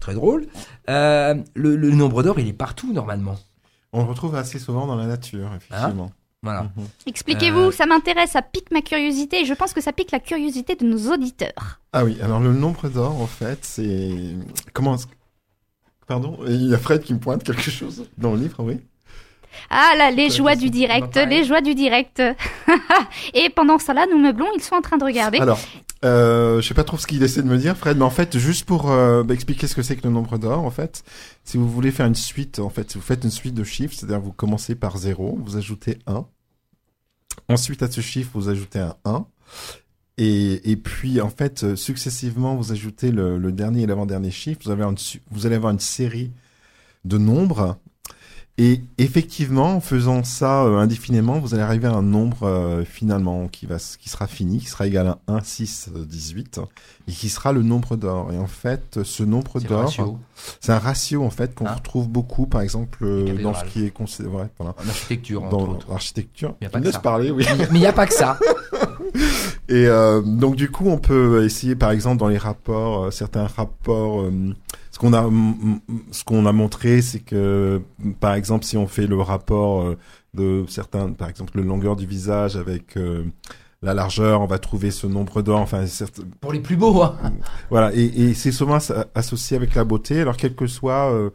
[SPEAKER 2] très drôle. Euh, le, le nombre d'or, il est partout normalement.
[SPEAKER 6] On le retrouve assez souvent dans la nature, effectivement.
[SPEAKER 2] Voilà.
[SPEAKER 6] Mhm.
[SPEAKER 3] Expliquez-vous,
[SPEAKER 2] Euh.
[SPEAKER 3] ça m'intéresse, ça pique ma curiosité et je pense que ça pique la curiosité de nos auditeurs.
[SPEAKER 6] Ah oui, alors le nombre d'or, en fait, c'est... Comment... Pardon Il y a Fred qui me pointe quelque chose dans le livre, oui
[SPEAKER 3] Ah là, les joies du direct, les joies du direct. et pendant ce temps-là, nous meublons, ils sont en train de regarder.
[SPEAKER 6] Alors, euh, je sais pas trop ce qu'il essaie de me dire, Fred, mais en fait, juste pour euh, expliquer ce que c'est que le nombre d'or, en fait, si vous voulez faire une suite, en fait, si vous faites une suite de chiffres, c'est-à-dire vous commencez par 0, vous ajoutez 1. Ensuite, à ce chiffre, vous ajoutez un 1. Et, puis, en fait, euh, successivement, vous ajoutez le, dernier et l'avant-dernier chiffre. Vous, avez vous allez avoir une série de nombres. Et effectivement, en faisant ça euh, indéfiniment, vous allez arriver à un nombre euh, finalement qui, va, qui sera fini, qui sera égal à 1, 6, euh, 18, et qui sera le nombre d'or. Et en fait, ce nombre d'or, c'est un ratio en fait qu'on
[SPEAKER 2] Hein
[SPEAKER 6] retrouve beaucoup, par exemple, euh, dans ce qui est considéré, ouais, voilà,
[SPEAKER 2] En architecture, entre
[SPEAKER 6] dans l'architecture.
[SPEAKER 2] Ça.
[SPEAKER 6] parler, oui.
[SPEAKER 2] Mais il n'y a pas que ça.
[SPEAKER 6] Et euh, donc du coup, on peut essayer, par exemple, dans les rapports, euh, certains rapports, euh, ce qu'on a, ce qu'on a montré, c'est que, par exemple, si on fait le rapport euh, de certains, par exemple, le longueur du visage avec euh, la largeur, on va trouver ce nombre d'or. Enfin, certes-
[SPEAKER 2] Pour les plus beaux, hein.
[SPEAKER 6] voilà. Et, et c'est souvent as- associé avec la beauté. Alors, quel que soit euh,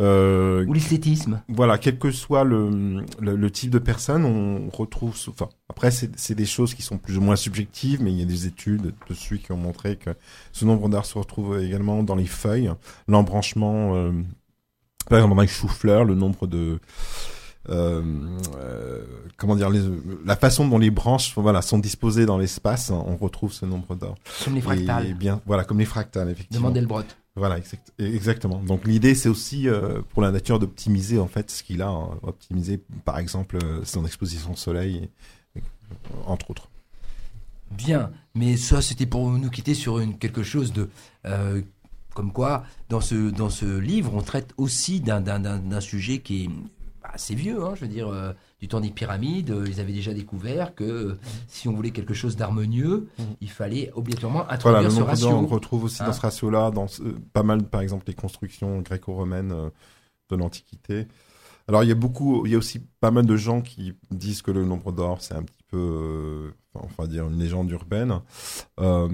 [SPEAKER 6] euh,
[SPEAKER 2] Ou l'esthétisme.
[SPEAKER 6] voilà, quel que soit le, le, le type de personne, on retrouve. Enfin, après, c'est c'est des choses qui sont plus ou moins subjectives, mais il y a des études dessus qui ont montré que ce nombre d'art se retrouve également dans les feuilles, l'embranchement. euh, par exemple, dans les choux-fleurs, le nombre de euh, euh, comment dire, les, la façon dont les branches, voilà, sont disposées dans l'espace, hein, on retrouve ce nombre d'or.
[SPEAKER 2] Comme les fractales.
[SPEAKER 6] Et bien, voilà, comme les fractales, effectivement.
[SPEAKER 2] De Mandelbrot.
[SPEAKER 6] Voilà, exact- exactement. Donc l'idée, c'est aussi euh, pour la nature d'optimiser en fait ce qu'il a, hein, optimiser par exemple euh, son exposition au soleil, et- entre autres.
[SPEAKER 2] Bien, mais ça c'était pour nous quitter sur quelque chose de... euh, comme quoi, dans ce, dans ce livre, on traite aussi d'un- sujet qui est assez vieux, hein, je veux dire, euh, du temps des pyramides, euh, ils avaient déjà découvert que euh, si on voulait quelque chose d'harmonieux,
[SPEAKER 6] Mhm.
[SPEAKER 2] il fallait obligatoirement
[SPEAKER 6] Voilà,
[SPEAKER 2] introduire
[SPEAKER 6] le
[SPEAKER 2] ce
[SPEAKER 6] nombre
[SPEAKER 2] ratio.
[SPEAKER 6] d'or, on le retrouve aussi
[SPEAKER 2] Hein
[SPEAKER 6] dans ce ratio-là, dans ce- pas mal, par exemple, les constructions gréco-romaines euh, de l'Antiquité. Alors il y a beaucoup, il y a aussi pas mal de gens qui disent que le nombre d'or c'est un petit peu, euh, enfin, on va dire une légende urbaine. Euh,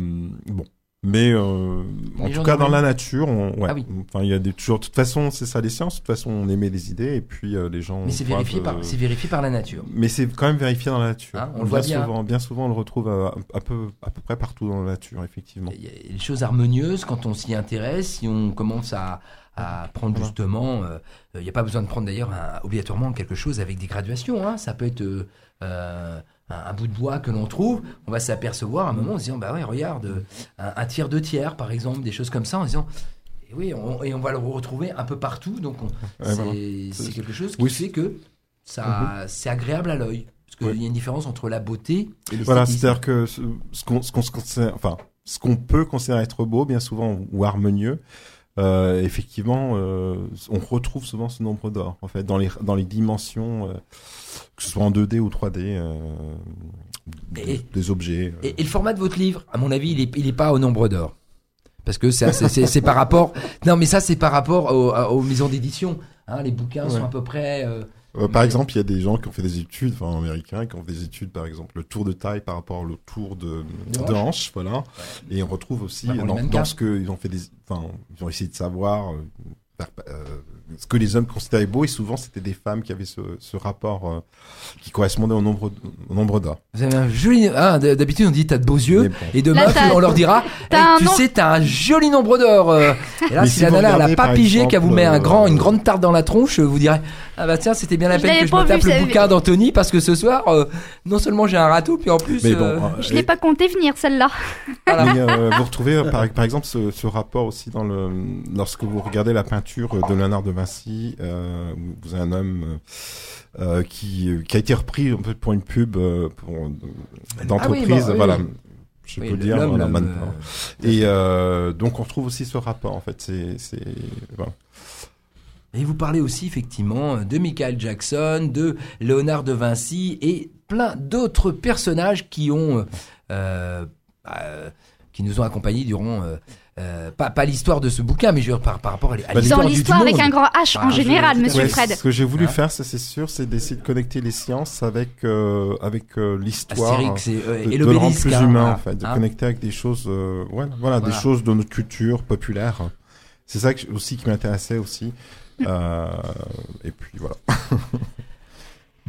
[SPEAKER 6] bon, mais euh, en tout cas dans la nature, on, ouais,
[SPEAKER 2] Ah oui.
[SPEAKER 6] enfin il y a des toujours. De toute façon, c'est ça les sciences. De toute façon, on émet des idées et puis euh, les gens.
[SPEAKER 2] Mais c'est vérifié, par,
[SPEAKER 6] euh,
[SPEAKER 2] c'est vérifié par la nature.
[SPEAKER 6] mais c'est quand même vérifié dans la nature.
[SPEAKER 2] Hein, on le voit bien.
[SPEAKER 6] Souvent, bien souvent, on le retrouve à, à peu, à peu près partout dans la nature, effectivement.
[SPEAKER 2] Il y a des choses harmonieuses quand on s'y intéresse, si on commence à, à prendre
[SPEAKER 6] Voilà.
[SPEAKER 2] justement, euh, il n'y a pas besoin de prendre d'ailleurs obligatoirement quelque chose avec des graduations. hein. Ça peut être euh, euh, un, bout de bois que l'on trouve. On va s'apercevoir à un moment en se disant, bah ouais, regarde, euh, un, un tiers de tiers par exemple, des choses comme ça, en se disant. Et oui, on, et on va le retrouver un peu partout. Donc, on- c'est
[SPEAKER 6] voilà.
[SPEAKER 2] quelque chose qui
[SPEAKER 6] Oui,
[SPEAKER 2] fait que ça, c'est agréable à l'œil. Parce qu'il
[SPEAKER 6] Oui.
[SPEAKER 2] y a une différence entre la beauté et l'esthétisme.
[SPEAKER 6] Voilà, c'est-à-dire que ce ce qu'on enfin, ce qu'on peut considérer être beau, bien souvent, ou harmonieux, euh, effectivement, euh, on retrouve souvent ce nombre d'or, en fait, dans les, dans les dimensions, euh, que ce soit en 2D ou 3D, euh, des,
[SPEAKER 2] Et-
[SPEAKER 6] des objets.
[SPEAKER 2] Et, et le format de votre livre, à mon avis, il est, il est pas au nombre d'or. Parce que c'est- par rapport. Non, mais ça, c'est par rapport au- à- aux, maisons d'édition. Hein, les bouquins sont à peu près. Euh,
[SPEAKER 6] par exemple, il y a des gens qui ont fait des études, enfin américains, qui ont fait des études, par exemple, le tour de taille par rapport au tour de, hanche, voilà. Et on retrouve aussi
[SPEAKER 2] Bah,
[SPEAKER 6] dans, ce que ils ont fait des, enfin, ils ont essayé de savoir euh, euh, ce que les hommes considéraient beau, et souvent c'était des femmes qui avaient ce, ce rapport euh, qui correspondait au nombre, au nombre d'or.
[SPEAKER 2] Vous avez un joli. Ah, d'habitude, on dit t'as de beaux yeux.
[SPEAKER 6] Bon.
[SPEAKER 2] Et de
[SPEAKER 3] Là,
[SPEAKER 2] meufs,
[SPEAKER 3] t'as-
[SPEAKER 2] on leur dira Tu
[SPEAKER 3] nom-
[SPEAKER 2] sais, t'as un joli nombre d'or. euh. Et là,
[SPEAKER 6] Mais
[SPEAKER 2] si, la nana, elle a
[SPEAKER 6] regardez,
[SPEAKER 2] pas pigé qu'elle vous met un
[SPEAKER 6] exemple,
[SPEAKER 2] grand, une
[SPEAKER 6] euh,
[SPEAKER 2] grande tarte dans la tronche, vous direz Ah bah tiens, c'était bien la peine que je me tape le bouquin d'Anthony parce que ce soir, euh, non seulement j'ai un râteau, puis en plus.
[SPEAKER 6] Mais bon,
[SPEAKER 2] euh,
[SPEAKER 6] euh,
[SPEAKER 3] Je l'ai pas compté venir celle-là.
[SPEAKER 6] euh, vous retrouvez euh, par, par exemple ce, ce rapport aussi dans le lorsque vous regardez la peinture de Léonard de Vinci, euh, vous avez un homme euh, euh, qui, qui a été repris un peu pour une pub pour d'entreprise,
[SPEAKER 2] Ah oui, bah, oui.
[SPEAKER 6] voilà. Je
[SPEAKER 2] Oui,
[SPEAKER 6] peux le dire, voilà,
[SPEAKER 2] là,
[SPEAKER 6] maintenant. Et donc on retrouve aussi ce rapport en fait. C'est c'est voilà.
[SPEAKER 2] Et vous parlez aussi effectivement de Michael Jackson, de Léonard de Vinci et plein d'autres personnages qui ont, euh, euh, qui nous ont accompagnés durant euh, euh, pas, pas l'histoire de ce bouquin, mais je veux dire par, par rapport à
[SPEAKER 6] Bah,
[SPEAKER 2] l'histoire
[SPEAKER 3] avec
[SPEAKER 2] monde.
[SPEAKER 3] un grand H en
[SPEAKER 2] Ah, je-
[SPEAKER 3] général,
[SPEAKER 2] à
[SPEAKER 3] monsieur
[SPEAKER 6] Ouais,
[SPEAKER 3] Fred.
[SPEAKER 6] Ce que j'ai voulu faire, ça c'est sûr, c'est d'essayer de connecter les sciences avec euh, avec euh, l'histoire.
[SPEAKER 2] Astérix et, euh,
[SPEAKER 6] de,
[SPEAKER 2] et
[SPEAKER 6] de le rendre plus
[SPEAKER 2] hein,
[SPEAKER 6] humain
[SPEAKER 2] voilà.
[SPEAKER 6] en fait, de
[SPEAKER 2] Hein.
[SPEAKER 6] connecter avec des choses, euh, ouais, voilà, des choses de notre culture populaire. C'est ça que, aussi qui m'intéressait aussi. Euh, et puis voilà.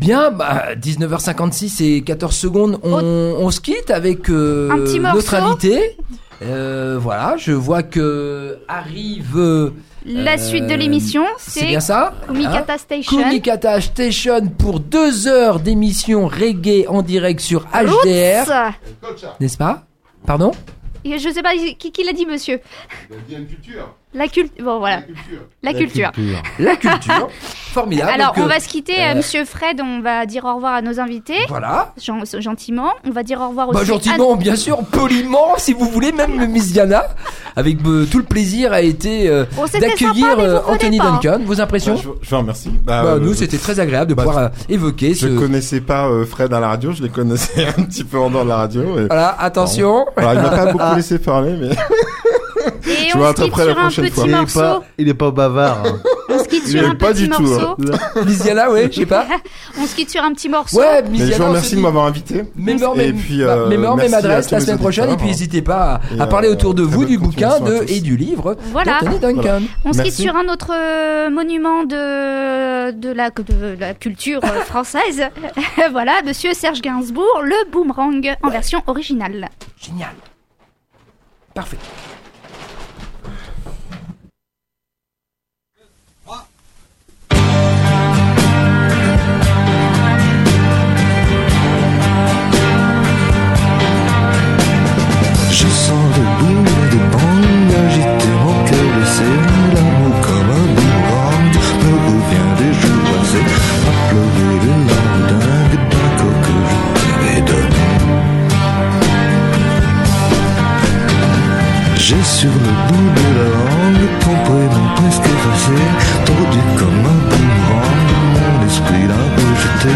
[SPEAKER 2] Bien, bah, 19h56 et 14 secondes, on, on se quitte avec euh,
[SPEAKER 3] Un petit
[SPEAKER 2] notre
[SPEAKER 3] morceau.
[SPEAKER 2] invité. Euh, voilà, je vois que arrive. euh,
[SPEAKER 3] La suite de l'émission,
[SPEAKER 2] c'est
[SPEAKER 3] c'est
[SPEAKER 2] bien ça hein
[SPEAKER 3] Kumikata Station.
[SPEAKER 2] Kumikata Station pour deux heures d'émission reggae en direct sur HDR, n'est-ce pas? Pardon?
[SPEAKER 3] Et Je sais pas qui, qui l'a dit, monsieur? La culture. Bon, voilà. La culture.
[SPEAKER 2] La culture. Formidable.
[SPEAKER 3] Alors,
[SPEAKER 2] Donc,
[SPEAKER 3] on
[SPEAKER 2] euh,
[SPEAKER 3] va se quitter,
[SPEAKER 2] euh,
[SPEAKER 3] euh, monsieur Fred. On va dire au revoir à nos invités.
[SPEAKER 2] Voilà.
[SPEAKER 3] Gen- gentiment. On va dire au revoir aussi.
[SPEAKER 2] Bah, gentiment, bien sûr, poliment, si vous voulez, même Miss Diana, avec euh, tout le plaisir a été euh,
[SPEAKER 3] Bon, c'était
[SPEAKER 2] d'accueillir Anthony
[SPEAKER 3] pas, hein.
[SPEAKER 2] Duncan. Vos impressions
[SPEAKER 6] Bah, je, je vous remercie. Bah,
[SPEAKER 2] Bah,
[SPEAKER 6] euh,
[SPEAKER 2] Nous, c'était très agréable de
[SPEAKER 6] bah,
[SPEAKER 2] pouvoir évoquer
[SPEAKER 6] Je
[SPEAKER 2] ce.
[SPEAKER 6] connaissais pas euh, Fred à la radio, je les connaissais un petit peu en dehors de la radio. et-
[SPEAKER 2] Voilà, attention.
[SPEAKER 6] Voilà, il m'a pas beaucoup laissé parler, mais
[SPEAKER 3] Et
[SPEAKER 6] Je
[SPEAKER 3] on se quitte sur un
[SPEAKER 6] prochaine
[SPEAKER 3] petit
[SPEAKER 6] fois.
[SPEAKER 7] Il est
[SPEAKER 3] morceau.
[SPEAKER 7] pas, il est pas bavard. hein.
[SPEAKER 3] On se quitte
[SPEAKER 6] Il
[SPEAKER 3] sur un
[SPEAKER 6] pas
[SPEAKER 3] petit
[SPEAKER 6] du tout,
[SPEAKER 3] morceau.
[SPEAKER 2] Miss Diana, ouais, je sais pas.
[SPEAKER 3] On se quitte sur un petit morceau.
[SPEAKER 2] Ouais,
[SPEAKER 6] je vous remercie de m'avoir invité.
[SPEAKER 2] Même,
[SPEAKER 6] puis,
[SPEAKER 2] bah,
[SPEAKER 6] euh,
[SPEAKER 2] même adresse la semaine prochaine. Et puis,
[SPEAKER 6] auditeurs.
[SPEAKER 2] n'hésitez pas à, parler
[SPEAKER 6] euh,
[SPEAKER 2] autour de vous du bouquin de, et du livre
[SPEAKER 3] Voilà.
[SPEAKER 2] Duncan.
[SPEAKER 3] On se quitte sur un autre euh, monument de, de, la, de la culture euh, française. voilà, monsieur Serge Gainsbourg, le boomerang en version originale.
[SPEAKER 2] Génial. Parfait.
[SPEAKER 10] Je sens le bout des bangs agiter mon cœur blessé L'amour comme un boomerang. Me revient des jours passés À pleurer les larmes d'un corps que je t'avais donné J'ai sur le bout de la langue ton prénom presque effacé Tordu comme un boomerang. Mon esprit l'a rejeté